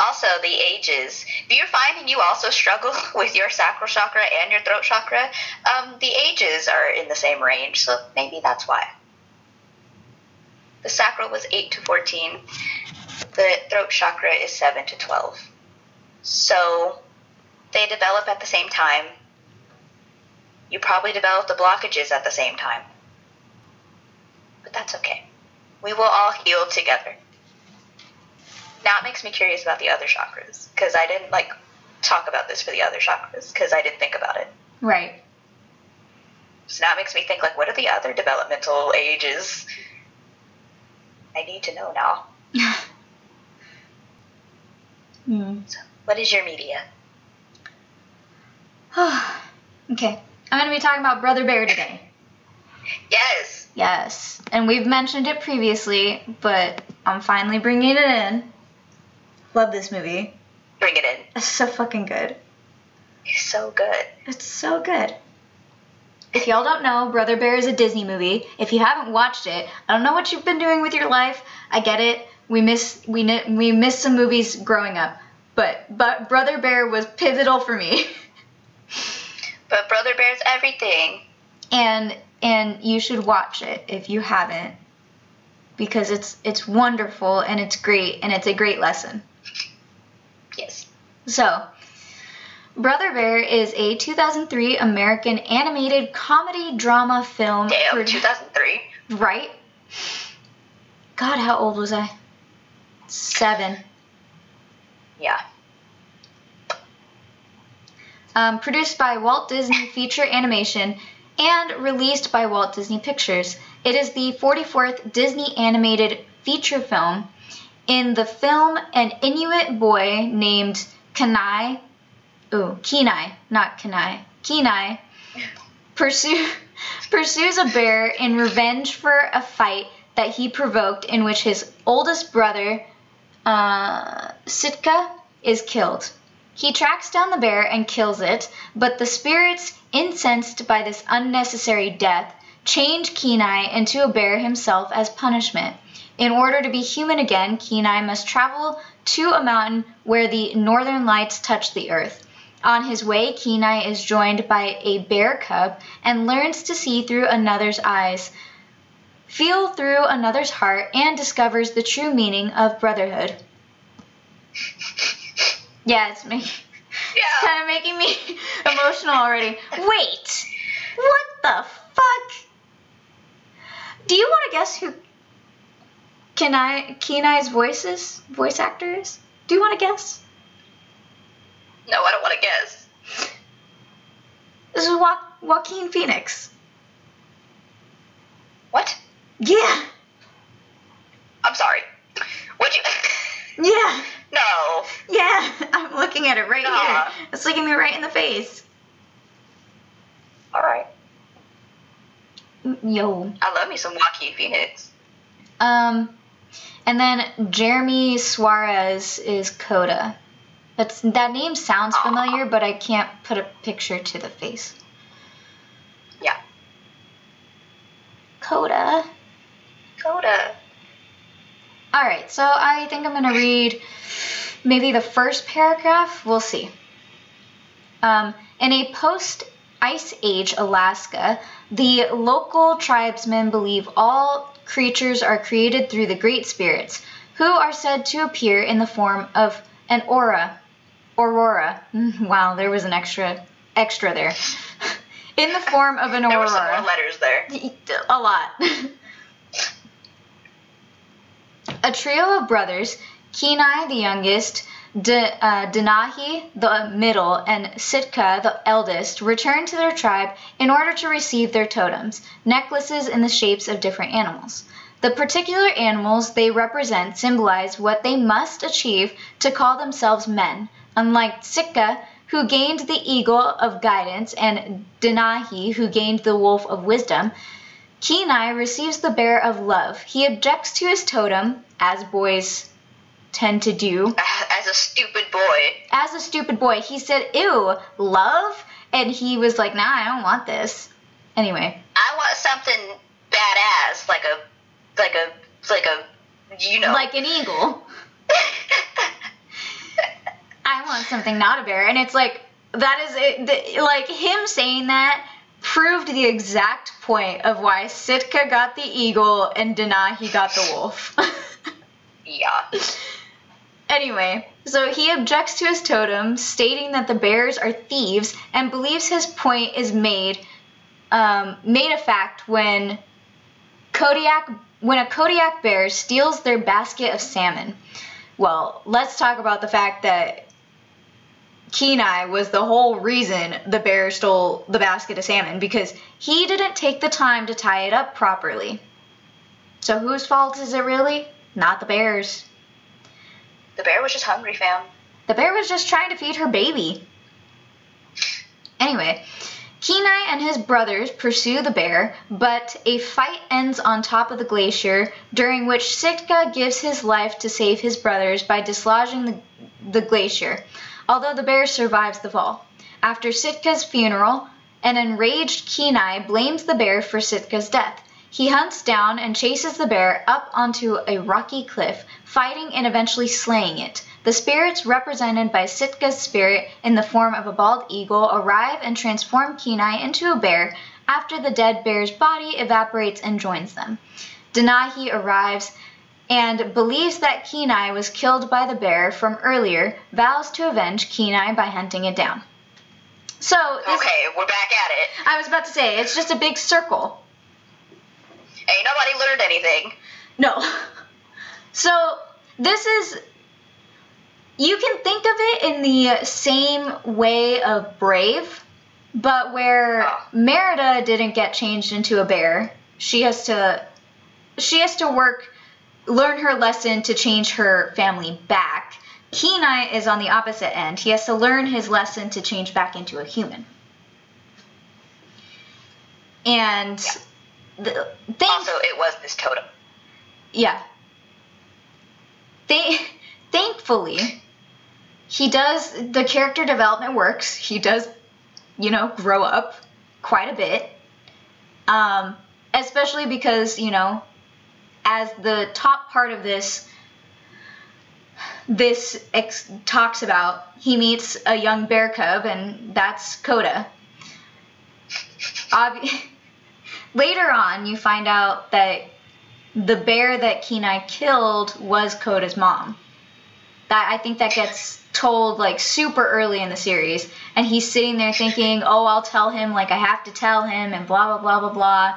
Also, the ages. If you're finding you also struggle (laughs) with your sacral chakra and your throat chakra, um, the ages are in the same range, so maybe that's why. The sacral was 8 to 14, the throat chakra is 7 to 12. So they develop at the same time. You probably develop the blockages at the same time. But that's okay. We will all heal together. Now it makes me curious about the other chakras because I didn't like talk about this for the other chakras because I didn't think about it. Right. So now it makes me think like, what are the other developmental ages? I need to know now. (laughs) Hmm. So, what is your media? (sighs) okay. I'm gonna be talking about Brother Bear today. Yes. Yes, and we've mentioned it previously, but I'm finally bringing it in. Love this movie. Bring it in. It's so fucking good. It's so good. It's so good. If y'all don't know, Brother Bear is a Disney movie. If you haven't watched it, I don't know what you've been doing with your life. I get it. We miss we we missed some movies growing up, but but Brother Bear was pivotal for me. (laughs) But Brother Bear's everything. and and you should watch it if you haven't because it's it's wonderful and it's great and it's a great lesson. Yes. So, Brother Bear is a 2003 American animated comedy drama film. Damn, pro- 2003. right? God, how old was I? Seven. Yeah. Um, produced by Walt Disney Feature Animation and released by Walt Disney Pictures. It is the 44th Disney animated feature film. In the film, an Inuit boy named Kenai, ooh, Kenai, not Kenai, Kenai, pursue, (laughs) pursues a bear in revenge for a fight that he provoked in which his oldest brother, uh, Sitka, is killed. He tracks down the bear and kills it, but the spirits, incensed by this unnecessary death, change Kenai into a bear himself as punishment. In order to be human again, Kenai must travel to a mountain where the northern lights touch the earth. On his way, Kenai is joined by a bear cub and learns to see through another's eyes, feel through another's heart, and discovers the true meaning of brotherhood. (laughs) Yeah, it's me. Yeah. kind of making me (laughs) emotional already. Wait, what the fuck? Do you want to guess who Kenai Kenai's voice is? Voice actor is? Do you want to guess? No, I don't want to guess. This is jo- Joaquin Phoenix. What? Yeah. I'm sorry. Would you? (laughs) Yeah. no. Yeah. I'm looking at it right Nah. here. It's looking me right in the face. All right. Yo. I love me some Joaquin Phoenix. Um, and then Jeremy Suarez is Koda. That's that name sounds Aw. familiar, but I can't put a picture to the face. Yeah. Koda. Koda. All right, so I think I'm gonna read maybe the first paragraph. We'll see. Um, in a post Ice Age Alaska, the local tribesmen believe all creatures are created through the Great Spirits, who are said to appear in the form of an aura. Aurora. Mm, wow, there was an extra extra there. (laughs) in the form of an aurora. There were some more letters there. A lot. (laughs) a trio of brothers, Kenai the youngest, De, uh, Denahi the middle, and Sitka the eldest, return to their tribe in order to receive their totems, necklaces in the shapes of different animals. The particular animals they represent symbolize what they must achieve to call themselves men. Unlike Sitka, who gained the eagle of guidance, and Denahi, who gained the wolf of wisdom, Kenai receives the bear of love. He objects to his totem, as boys tend to do. As a stupid boy. As a stupid boy, he said, Ew, love? And he was like, Nah, I don't want this. Anyway, I want something badass, like a, like a, like a, you know. like an eagle. (laughs) I want something not a bear. And it's like, that is it. the- Like, him saying that proved the exact point of why Sitka got the eagle and Denahi got the wolf. (laughs) yeah. Anyway, so he objects to his totem, stating that the bears are thieves, and believes his point is made um, made a fact when Kodiak when a Kodiak bear steals their basket of salmon. Well, let's talk about the fact that Kenai was the whole reason the bear stole the basket of salmon because he didn't take the time to tie it up properly. So whose fault is it really? Not the bear's. The bear was just hungry, fam. The bear was just trying to feed her baby. Anyway, Kenai and his brothers pursue the bear, but a fight ends on top of the glacier, during which Sitka gives his life to save his brothers by dislodging the, the glacier, although the bear survives the fall. After Sitka's funeral, an enraged Kenai blames the bear for Sitka's death. He hunts down and chases the bear up onto a rocky cliff, fighting and eventually slaying it. The spirits, represented by Sitka's spirit in the form of a bald eagle, arrive and transform Kenai into a bear after the dead bear's body evaporates and joins them. Denahi arrives and believes that Kenai was killed by the bear from earlier, vows to avenge Kenai by hunting it down. So, this, Okay, we're back at it. I was about to say, it's just a big circle. Ain't nobody learned anything. No. So this is you can think of it in the same way of Brave, but where Oh. Merida didn't get changed into a bear. She has to she has to work learn her lesson to change her family back. Kenai is on the opposite end. He has to learn his lesson to change back into a human. And the Also, it was this totem. yeah. Th- thankfully, he does, the character development works. He does, you know, grow up quite a bit. Um, especially because, you know, as the top part of this this ex- talks about, he meets a young bear cub, and that's Koda. Ob- Later on, you find out that the bear that Kenai killed was Koda's mom. That I think that gets told like super early in the series, and he's sitting there thinking, "Oh, I'll tell him. Like I have to tell him," and blah blah blah blah blah.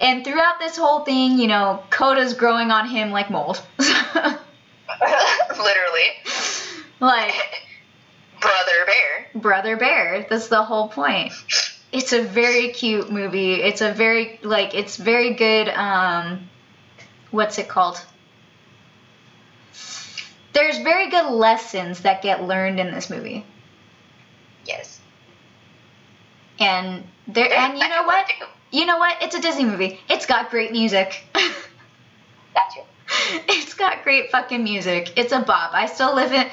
And throughout this whole thing, you know, Koda's growing on him like mold. (laughs) Literally. like Brother bear. brother bear. That's the whole point. It's a very cute movie. It's a very like it's very good um what's it called? There's very good lessons that get learned in this movie. Yes. And there There's and you (laughs) know what? You know what? It's a Disney movie. It's got great music. (laughs) Too. it's got great fucking music. It's a bop. I still live in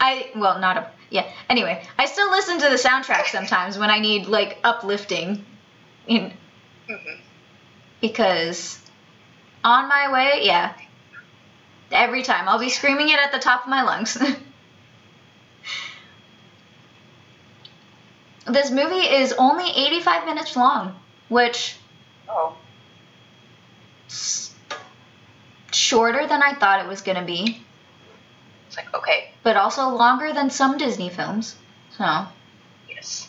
I well not a yeah. Anyway, I still listen to the soundtrack sometimes when I need like uplifting in hmm because on my way, yeah. Every time I'll be screaming it at the top of my lungs. (laughs) this movie is only 85 minutes long, which Oh. shorter than I thought it was to be, It's like okay. but also longer than some Disney films. So, Yes.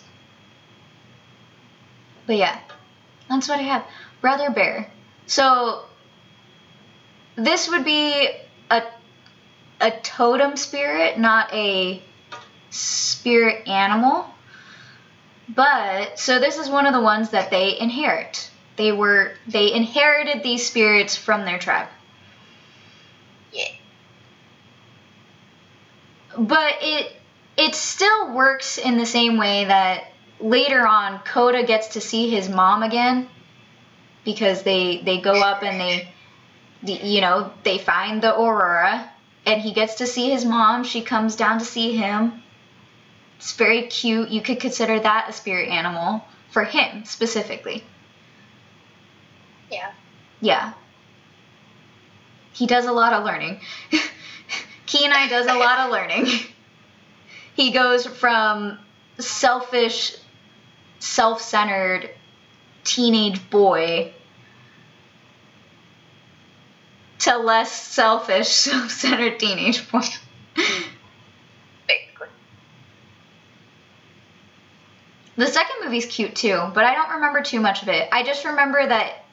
but yeah. That's what I have. Brother Bear. So this would be a a totem spirit, not a spirit animal. But so this is one of the ones that they inherit. They were they inherited these spirits from their tribe. Yeah. But it it still works in the same way that later on Koda gets to see his mom again because they they go up and they you know they find the aurora and he gets to see his mom. She comes down to see him. It's very cute. You could consider that a spirit animal for him specifically. Yeah. yeah. He does a lot of learning (laughs) kenai does a lot of learning. He goes from selfish self-centered teenage boy to less selfish (laughs) self-centered teenage boy. Basically. the second movie's cute too but i don't remember too much of it. I just remember that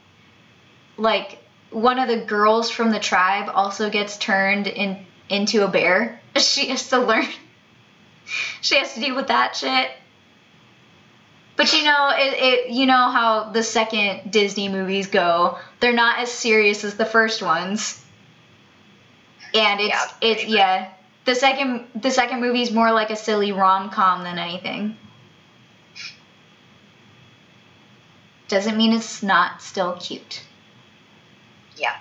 like one of the girls from the tribe also gets turned in into a bear. (laughs) She has to learn. She has to deal with that shit. But you know it, it you know how the second disney movies go. They're not as serious as the first ones. And it's Yeah, it's yeah. The second the second movie's more like a silly rom-com than anything. Doesn't mean it's not still cute. Yeah.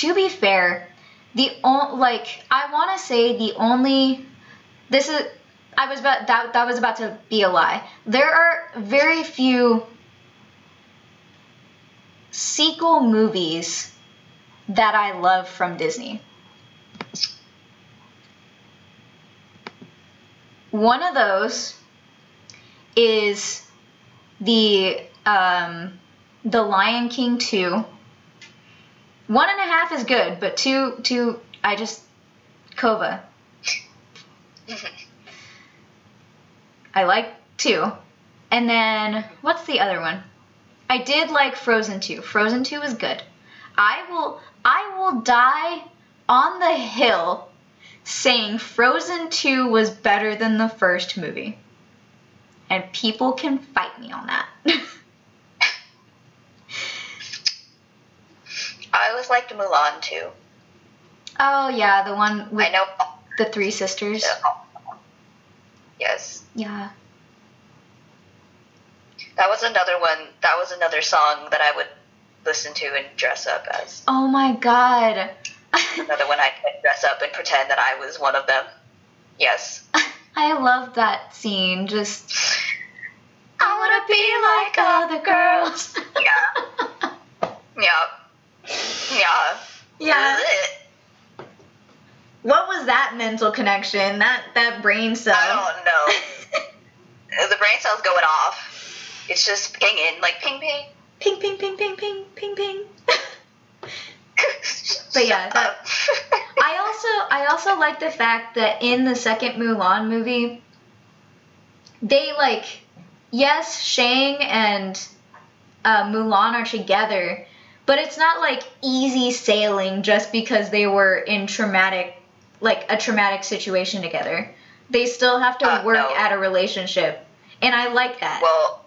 To be fair, the on, like I want to say the only this is I was about that that was about to be a lie. There are very few sequel movies that I love from Disney. One of those is the um, the Lion King 2 one and a half is good, but two, two, I just, Kovu. (laughs) I like two. And then, what's the other one? I did like Frozen 2. Frozen 2 is good. I will, I will die on the hill saying Frozen 2 was better than the first movie. And people can fight me on that. (laughs) I always liked Mulan too. oh, yeah, the one with I know. the three sisters. Yes. Yeah. That was another one. That was another song that I would listen to and dress up as. Oh my god. Another one I'd dress up and pretend that I was one of them. Yes. (laughs) I love that scene. Just, I want to be like other girls. (laughs) Yeah. Yeah. Yeah. yeah. What was that mental connection? That that brain cell. I don't know. (laughs) the brain cell's going off. It's just pinging, like ping ping. ping, ping, ping, ping, ping, ping, ping. (laughs) But yeah, that- (laughs) I also I also like the fact that in the second Mulan movie, they like yes, Shang and uh, Mulan are together, but it's not like easy sailing just because they were in traumatic like a traumatic situation together. They still have to Uh, work no. at a relationship. and I like that. Well,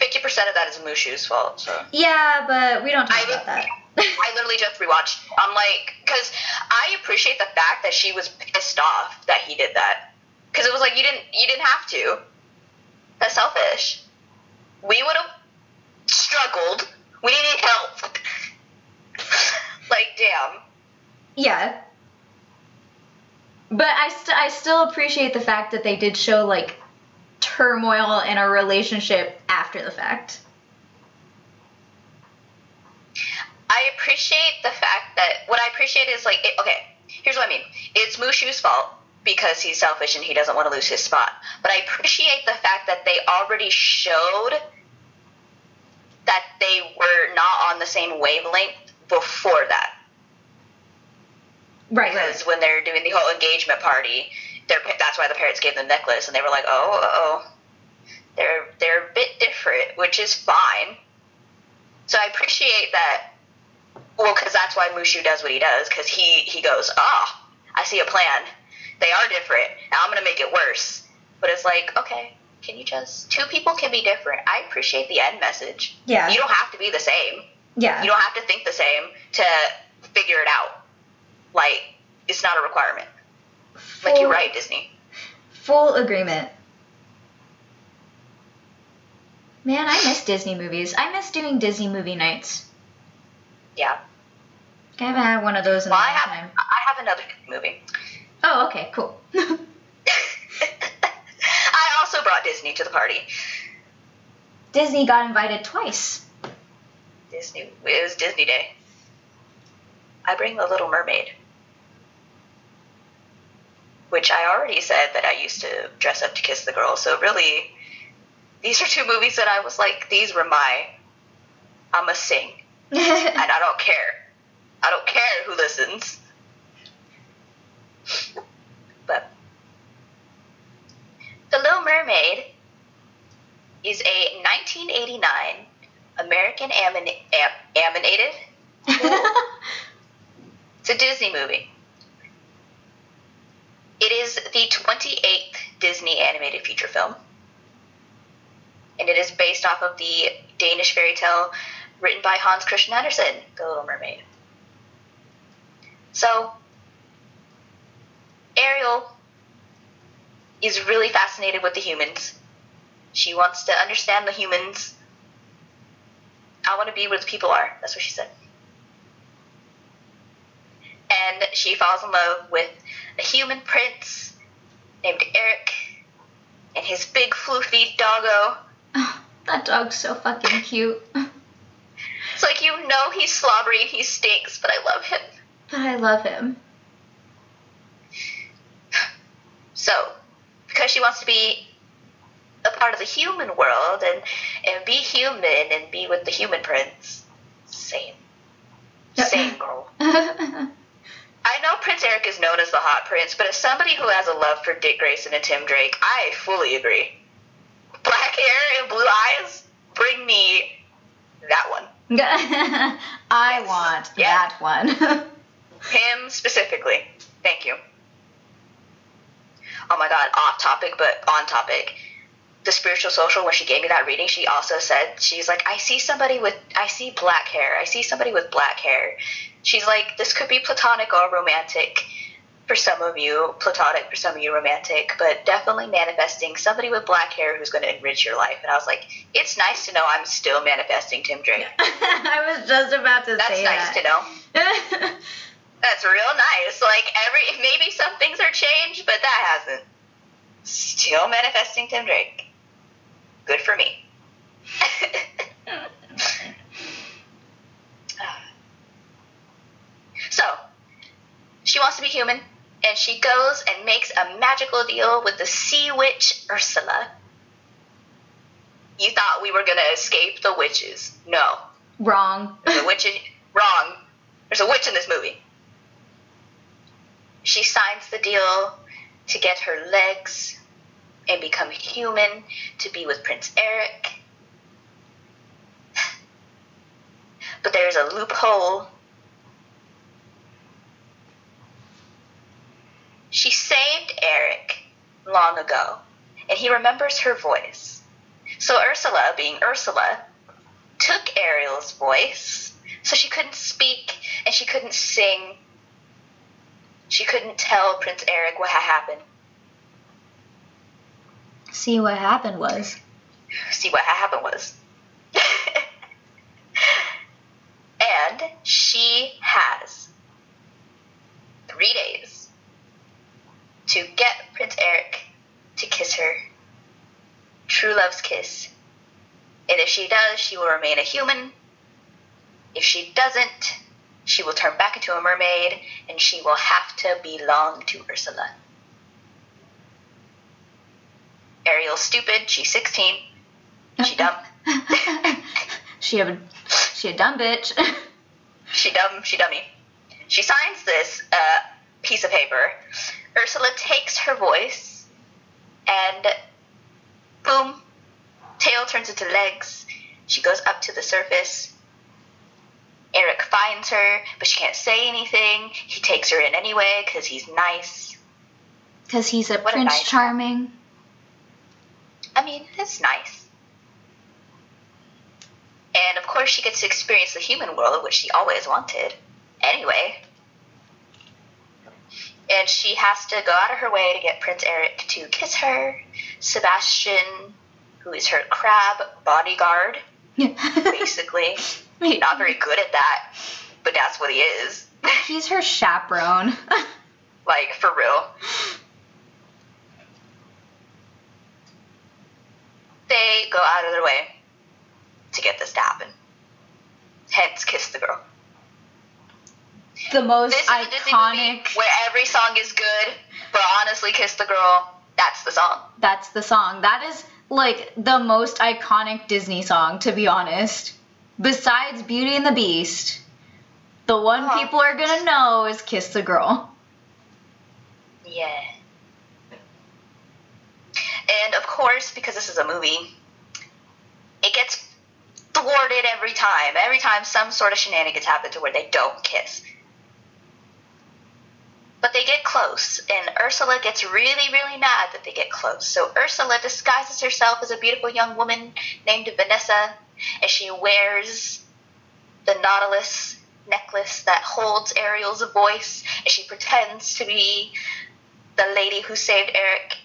50% of that is Mushu's fault, so. yeah, but we don't talk I about that. (laughs) I literally just rewatched. I'm like, because I appreciate the fact that she was pissed off that he did that. Because it was like you didn't, you didn't have to. That's selfish. We would have struggled. We needed help. Like, damn. Yeah. But I, st- I still appreciate the fact that they did show like turmoil in a relationship after the fact. I appreciate the fact that what I appreciate is like, it, okay, here's what I mean. It's Mushu's fault because he's selfish and he doesn't want to lose his spot. But I appreciate the fact that they already showed that they were not on the same wavelength before that. Right, Because when they're doing the whole engagement party, that's why the parents gave them the necklace, and they were like, "Oh, oh, they're they're a bit different, which is fine." So I appreciate that. Well, because that's why Mushu does what he does, because he he goes, "Ah, I see a plan. They are different. Now I'm gonna make it worse." But it's like, okay, can you just two people can be different? I appreciate the end message. Yeah. You don't have to be the same. Yeah. You don't have to think the same to figure it out. Like, it's not a requirement. Like, you're right, Disney. Full agreement. Man, I miss Disney movies. I miss doing Disney movie nights. Yeah. I haven't had one of those in Well, a I long have, time. I have another movie. Oh, okay, cool. (laughs) I also brought Disney to the party. (laughs) Disney got invited twice. Disney, it was Disney Day. I bring The Little Mermaid. Which I already said that I used to dress up to kiss the girl, so really, these are two movies that I was like, these were my. I'm a sing. (laughs) and I don't care. I don't care who listens. But The Little Mermaid is a 1989 American amin- am- animated. (laughs) It's a Disney movie. It is the 28th Disney animated feature film. And it is based off of the Danish fairy tale written by Hans Christian Andersen, The Little Mermaid. So, Ariel is really fascinated with the humans. She wants to understand the humans. I want to be where the people are. That's what she said. And she falls in love with a human prince named Eric and his big floofy doggo. Oh, that dog's so fucking cute. It's like you know he's slobbery and he stinks, but I love him. But I love him. So, because she wants to be a part of the human world and, and be human and be with the human prince. Same. Same girl. (laughs) I know Prince Eric is known as the hot prince, but as somebody who has a love for Dick Grayson and Tim Drake, I fully agree. Black hair and blue eyes, bring me that one. (laughs) I want Yeah. that one. (laughs) Him specifically. Thank you. Oh my god, off topic, but on topic. The spiritual social, when she gave me that reading, she also said, she's like, I see somebody with, I see black hair. I see somebody with black hair. She's like, this could be platonic or romantic for some of you, platonic for some of you, romantic, but definitely manifesting somebody with black hair who's going to enrich your life. And I was like, it's nice to know I'm still manifesting Tim Drake. (laughs) I was just about to say That's say nice to know. (laughs) That's real nice. Like every maybe some things are changed, but that hasn't. Still manifesting Tim Drake. Good for me. (laughs) so, she wants to be human, and she goes and makes a magical deal with the sea witch Ursula. You thought we were gonna escape the witches? No, Wrong. the witch in, wrong. There's a witch in this movie. She signs the deal to get her legs and become human to be with Prince Eric. But there's a loophole. She saved Eric long ago, and he remembers her voice. So Ursula, being Ursula, took Ariel's voice, so she couldn't speak and she couldn't sing. She couldn't tell Prince Eric what had happened. See what happened was. See what happened was. (laughs) and she has three days to get Prince Eric to kiss her. True love's kiss. And if she does, she will remain a human. If she doesn't, she will turn back into a mermaid and she will have to belong to Ursula. Ariel's stupid. She's 16. She dumb. (laughs) she a she a dumb bitch. (laughs) she dumb. She dummy. She signs this uh, piece of paper. Ursula takes her voice and boom, tail turns into legs. She goes up to the surface. Eric finds her, but she can't say anything. He takes her in anyway because he's nice. Because he's a What a Prince nice- Charming. I mean, it's nice. And of course, she gets to experience the human world, which she always wanted. Anyway. And she has to go out of her way to get Prince Eric to kiss her. Sebastian, who is her crab bodyguard, (laughs) basically. Not very good at that, but that's what he is. He's her chaperone. (laughs) like, for real. (laughs) They go out of their way to get this to happen. Hence, Kiss the Girl. the most This is a Disney movie iconic. where every song is good, but honestly, Kiss the Girl, that's the song. That's the song. That is like the most iconic Disney song, to be honest. Besides Beauty and the Beast, the one Huh. people are gonna know is Kiss the Girl. Yeah. And of course, because this is a movie, it gets thwarted every time. Every time some sort of shenanigans happen to where they don't kiss. But they get close, and Ursula gets really, really mad that they get close. So Ursula disguises herself as a beautiful young woman named Vanessa, and she wears the Nautilus necklace that holds Ariel's voice, and she pretends to be the lady who saved Eric,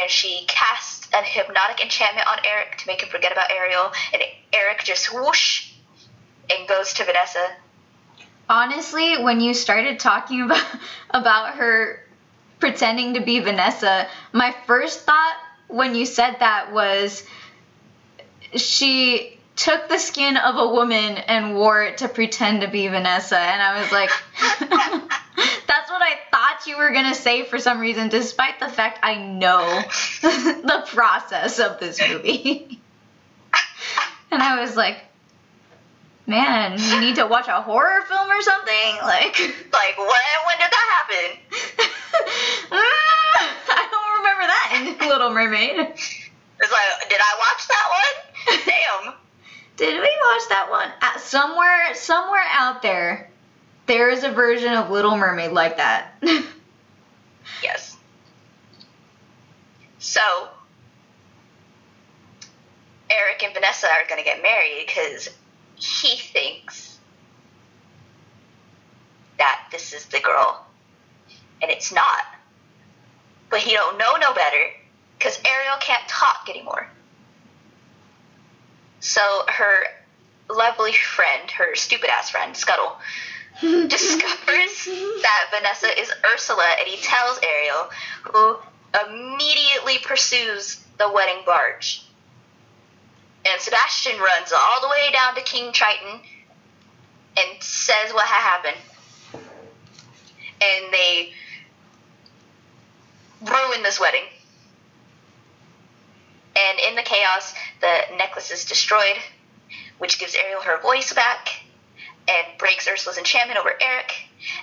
and she casts a hypnotic enchantment on Eric to make him forget about Ariel, and Eric just whoosh and goes to Vanessa. Honestly, when you started talking (laughs) about about her pretending to be Vanessa, my first thought when you said that was she took the skin of a woman and wore it to pretend to be Vanessa and I was like (laughs) (laughs) (laughs) that's what I thought you were going to say for some reason despite the fact I know (laughs) the process of this movie. (laughs) and I was like Man, you need to watch a horror film or something? Like, Like, what? When did that happen? I don't remember that in Little Mermaid. It's like, did I watch that one? Damn. Did we watch that one? Uh, somewhere, somewhere out there, there is a version of Little Mermaid like that. (laughs) Yes. So, Eric and Vanessa are going to get married because he thinks that this is the girl, and it's not. But he don't know no better because Ariel can't talk anymore. So her lovely friend, her stupid ass friend, Scuttle, (laughs) discovers that Vanessa is Ursula and he tells Ariel, who immediately pursues the wedding barge. And Sebastian runs all the way down to King Triton and says what had happened. And they ruin this wedding. And in the chaos, the necklace is destroyed, which gives Ariel her voice back and breaks Ursula's enchantment over Eric.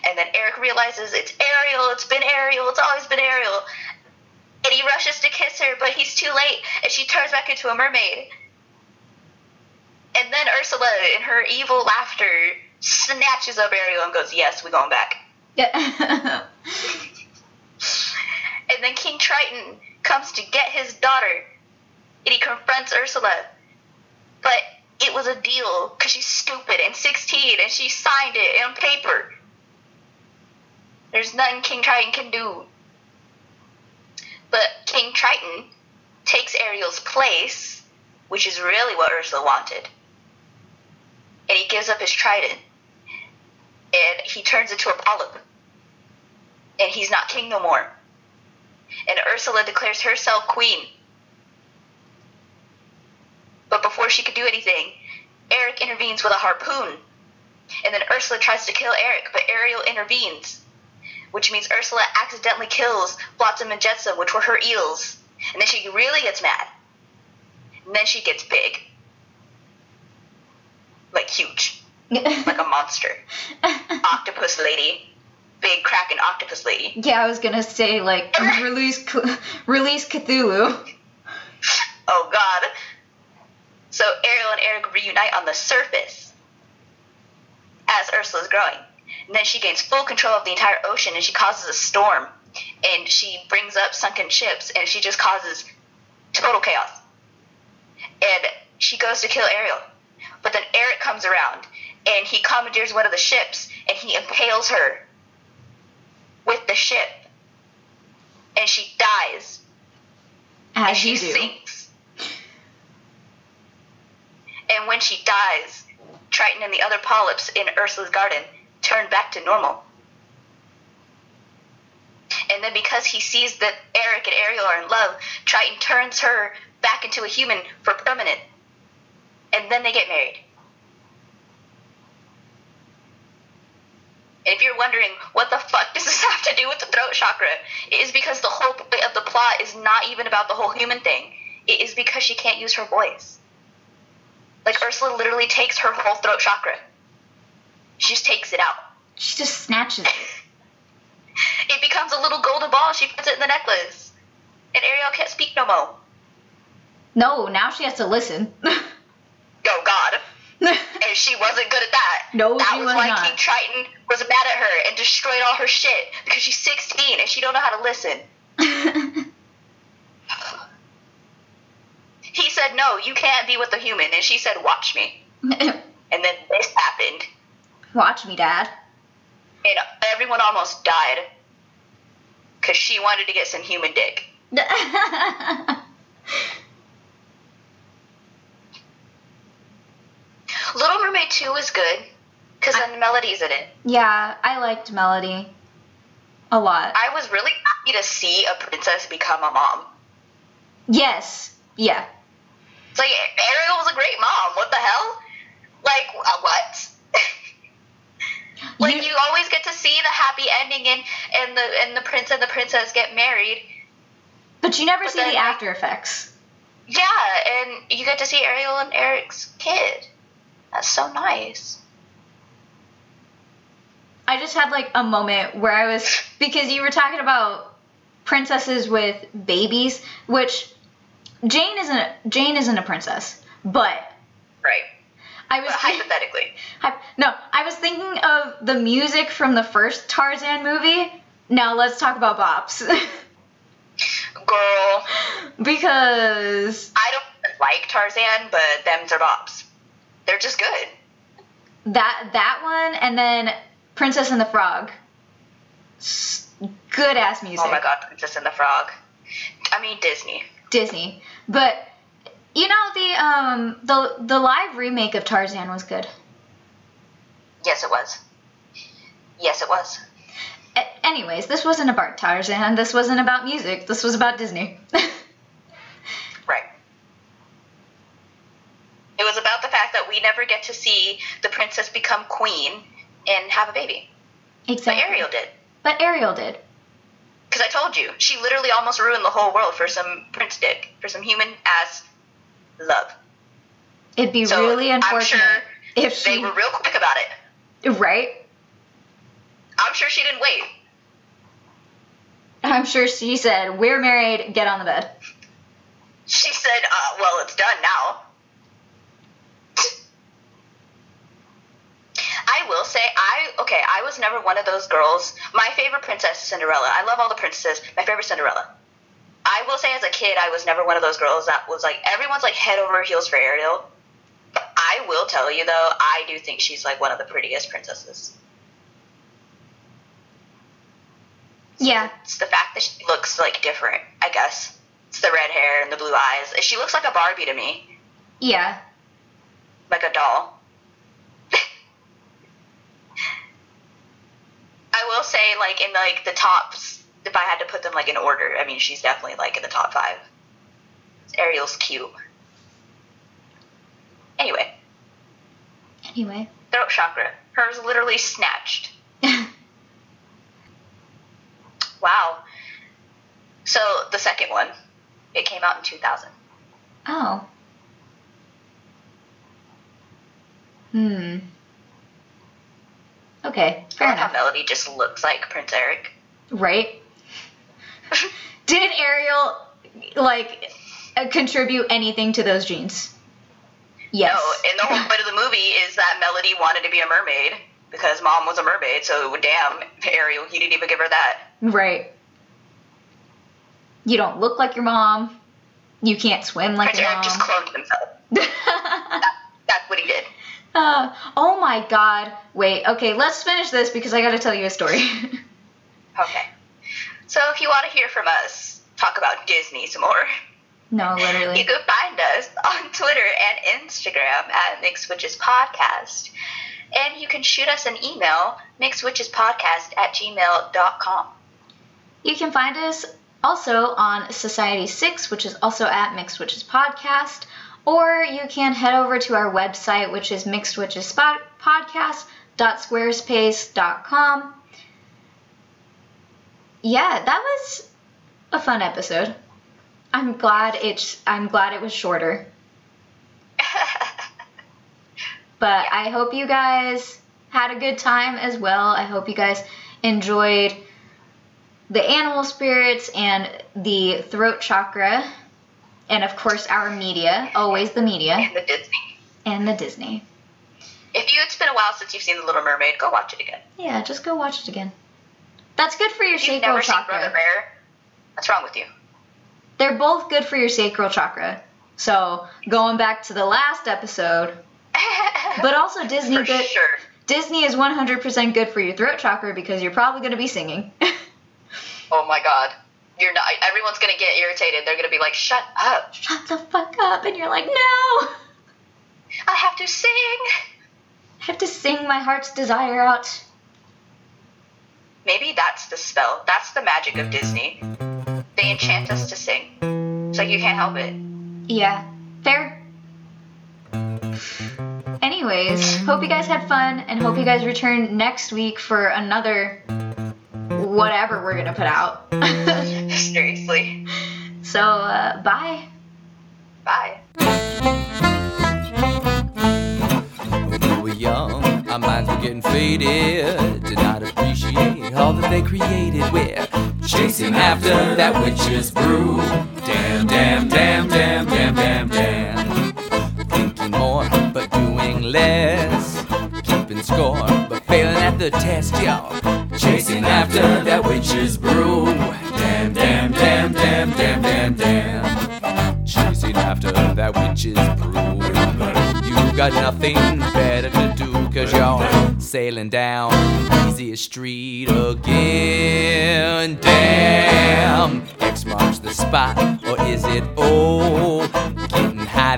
And then Eric realizes it's Ariel, it's been Ariel, it's always been Ariel. And he rushes to kiss her, but he's too late, and she turns back into a mermaid. And then Ursula, in her evil laughter, snatches up Ariel and goes, Yes, we're going back. Yeah. (laughs) And then King Triton comes to get his daughter. and he confronts Ursula. But it was a deal because she's stupid and 16 and she signed it on paper. There's nothing King Triton can do. But King Triton takes Ariel's place, which is really what Ursula wanted. And he gives up his trident. And he turns into a polyp. And he's not king no more. And Ursula declares herself queen. But before she could do anything, Eric intervenes with a harpoon. And then Ursula tries to kill Eric, but Ariel intervenes. Which means Ursula accidentally kills Flotsam and Jetsam, which were her eels. And then she really gets mad. And then she gets big. Like huge. (laughs) Like a monster. octopus lady. Big kraken octopus lady. yeah, I was gonna say like (laughs) release release Cthulhu. Oh god. So Ariel and Eric reunite on the surface as Ursula's growing. And then she gains full control of the entire ocean and she causes a storm. And she brings up sunken ships and she just causes total chaos. And she goes to kill Ariel. But then Eric comes around and he commandeers one of the ships and he impales her with the ship. And she dies and As she you do. sinks. And when she dies, Triton and the other polyps in Ursula's garden turn back to normal. And then because he sees that Eric and Ariel are in love, Triton turns her back into a human for permanent. And then they get married. If you're wondering what the fuck does this (laughs) have to do with the throat chakra, it is because the whole point of the plot is not even about the whole human thing. It is because she can't use her voice. Like Ursula literally takes her whole throat chakra. She just takes it out. She just snatches it. (laughs) It becomes a little golden ball. She puts it in the necklace. And Ariel can't speak no more. No, now she has to listen. (laughs) Oh God. (laughs) And she wasn't good at that. No, that she was was why not. King Triton was mad at her and destroyed all her shit because she's 16 and she don't know how to listen. He said, "No, you can't be with a human," and she said, "Watch me." (laughs) And then this happened, Watch me, Dad. and everyone almost died because she wanted to get some human dick. (laughs) Little Mermaid 2 was good because then Melody's in it. yeah, I liked Melody a lot. I was really happy to see a princess become a mom. Yes. Yeah. It's like Ariel was a great mom. What the hell? Like uh, what? (laughs) like You- you, always get to see the happy ending and and the and the prince and the princess get married. But you never But see then, the after effects. Yeah, and you get to see Ariel and Eric's kid. That's so nice. I just had like a moment where I was because you were talking about princesses with babies, which Jane isn't a, Jane isn't a princess, but Right. I was But hypothetically. Hy- no, I was thinking of the music from the first Tarzan movie. Now let's talk about bops (laughs) Girl, because I don't like Tarzan, but them's are bops. They're just good. that that one and then Princess and the Frog. Good ass music. Oh my god, Princess and the Frog. I mean Disney. Disney. But you know the um the the live remake of Tarzan was good. Yes, it was. Yes, it was. A- anyways, this wasn't about Tarzan. This wasn't about music. This was about Disney. (laughs) Right. It was about the fact that we never get to see the princess become queen and have a baby. Exactly. But. Ariel did. But Ariel did. Because I told you, she literally almost ruined the whole world for some prince dick, for some human ass love. It'd be So, really unfortunate sure if They she were real quick about it. right. I'm sure she didn't wait. I'm sure she said, "We're married. Get on the bed." She said, uh, well, it's done now. I will say, I, okay, I was never one of those girls. My favorite princess is Cinderella. I love all the princesses. My favorite Cinderella. I will say, as a kid, I was never one of those girls that was like everyone's like head over heels for Ariel. But I will tell you though, I do think she's like one of the prettiest princesses. Yeah. It's the fact that she looks like different. I guess it's the red hair and the blue eyes. She looks like a Barbie to me, Yeah. like a doll. Will say, like in like the tops, if I had to put them like in order, I mean, she's definitely like in the top five. Ariel's cute. Anyway, Anyway. throat chakra. Hers literally snatched. (laughs) Wow. So the second one, it came out in 2000. oh. Hmm. Okay. Fair I enough. Melody just looks like Prince Eric. Right? (laughs) Did Ariel like uh, contribute anything to those genes? Yes. No, and the whole point of the movie is that Melody wanted to be a mermaid because mom was a mermaid. So damn, Ariel, you didn't even give her that. Right. You don't look like your mom. You can't swim like Prince your Eric mom. just cloned himself. (laughs) That's what he did. Uh, oh my god. Wait, okay, let's finish this because I gotta tell you a story. (laughs) Okay. So if you want to hear from us talk about Disney some more, no, literally. you can find us on Twitter and Instagram at Mixed Witches Podcast. And you can shoot us an email, mixedwitchespodcast at gmail.com. You can find us also on Society 6, which is also at Mixed Witches Podcast, or you can head over to our website, which is mixedwitchespodcast.squarespace.com. Yeah, that was a fun episode. I'm glad it's I'm glad it was shorter. (laughs) But I hope you guys had a good time as well. I hope you guys enjoyed the animal spirits and the throat chakra. And of course, our media, always the media, and the Disney. and the Disney. If you, it's been a while since you've seen The Little Mermaid, go watch it again. Yeah, just go watch it again. That's good for your If sacral never seen Brother chakra. Bear, what's wrong with you? They're both good for your sacral chakra. So, going back to the last episode, (laughs) but also Disney For good. sure. Disney is 100% good for your throat chakra because you're probably going to be singing. (laughs) Oh my god. You're not. Everyone's gonna get irritated. They're gonna be like, "Shut up! Shut the fuck up. And you're like, no! I have to sing." I have to sing my heart's desire out. Maybe that's the spell. That's the magic of Disney. They enchant us to sing, it's like you can't help it. Yeah, fair. Anyways, hope you guys had fun and hope you guys return next week for another whatever we're gonna put out. (laughs) Seriously. so, uh, bye. Bye. When we were young, our minds were getting faded. Did not appreciate all that they created. We're chasing after that witch's brew. Damn, damn, damn, damn, damn, damn, damn. Thinking more, but doing less. Keeping score, but failing at the test, y'all. Chasing after that witch's brew. Damn, damn, damn, damn, damn, damn, damn. Chasing after that witch's brew. You got nothing better to do, cause you're sailing down easiest street again. Damn, X marks the spot, or is it O? Getting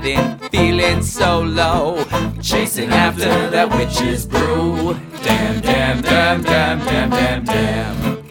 then feeling so low. Chasing after that witch's brew. Damn, damn, damn, damn, damn, damn, damn.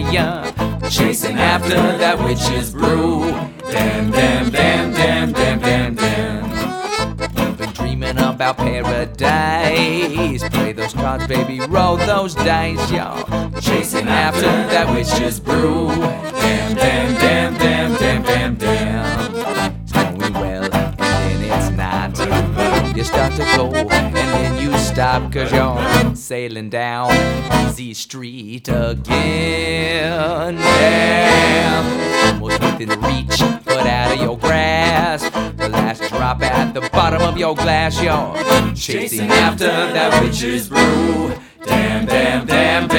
Desire. Chasing after that witch's brew. Damn, damn, damn, damn, damn, damn, damn. Been dreaming about paradise. Play those cards, baby, roll those dice, y'all. Chasing after that witch's brew. Damn, damn, damn, damn, damn, damn, damn. It's going well, and then it's not. You start to go, and then you stop, cause you're sailing down Z Street again. Damn, almost within reach, but out of your grasp. The last drop at the bottom of your glass, you're chasing after that witch's brew. Damn, damn, damn.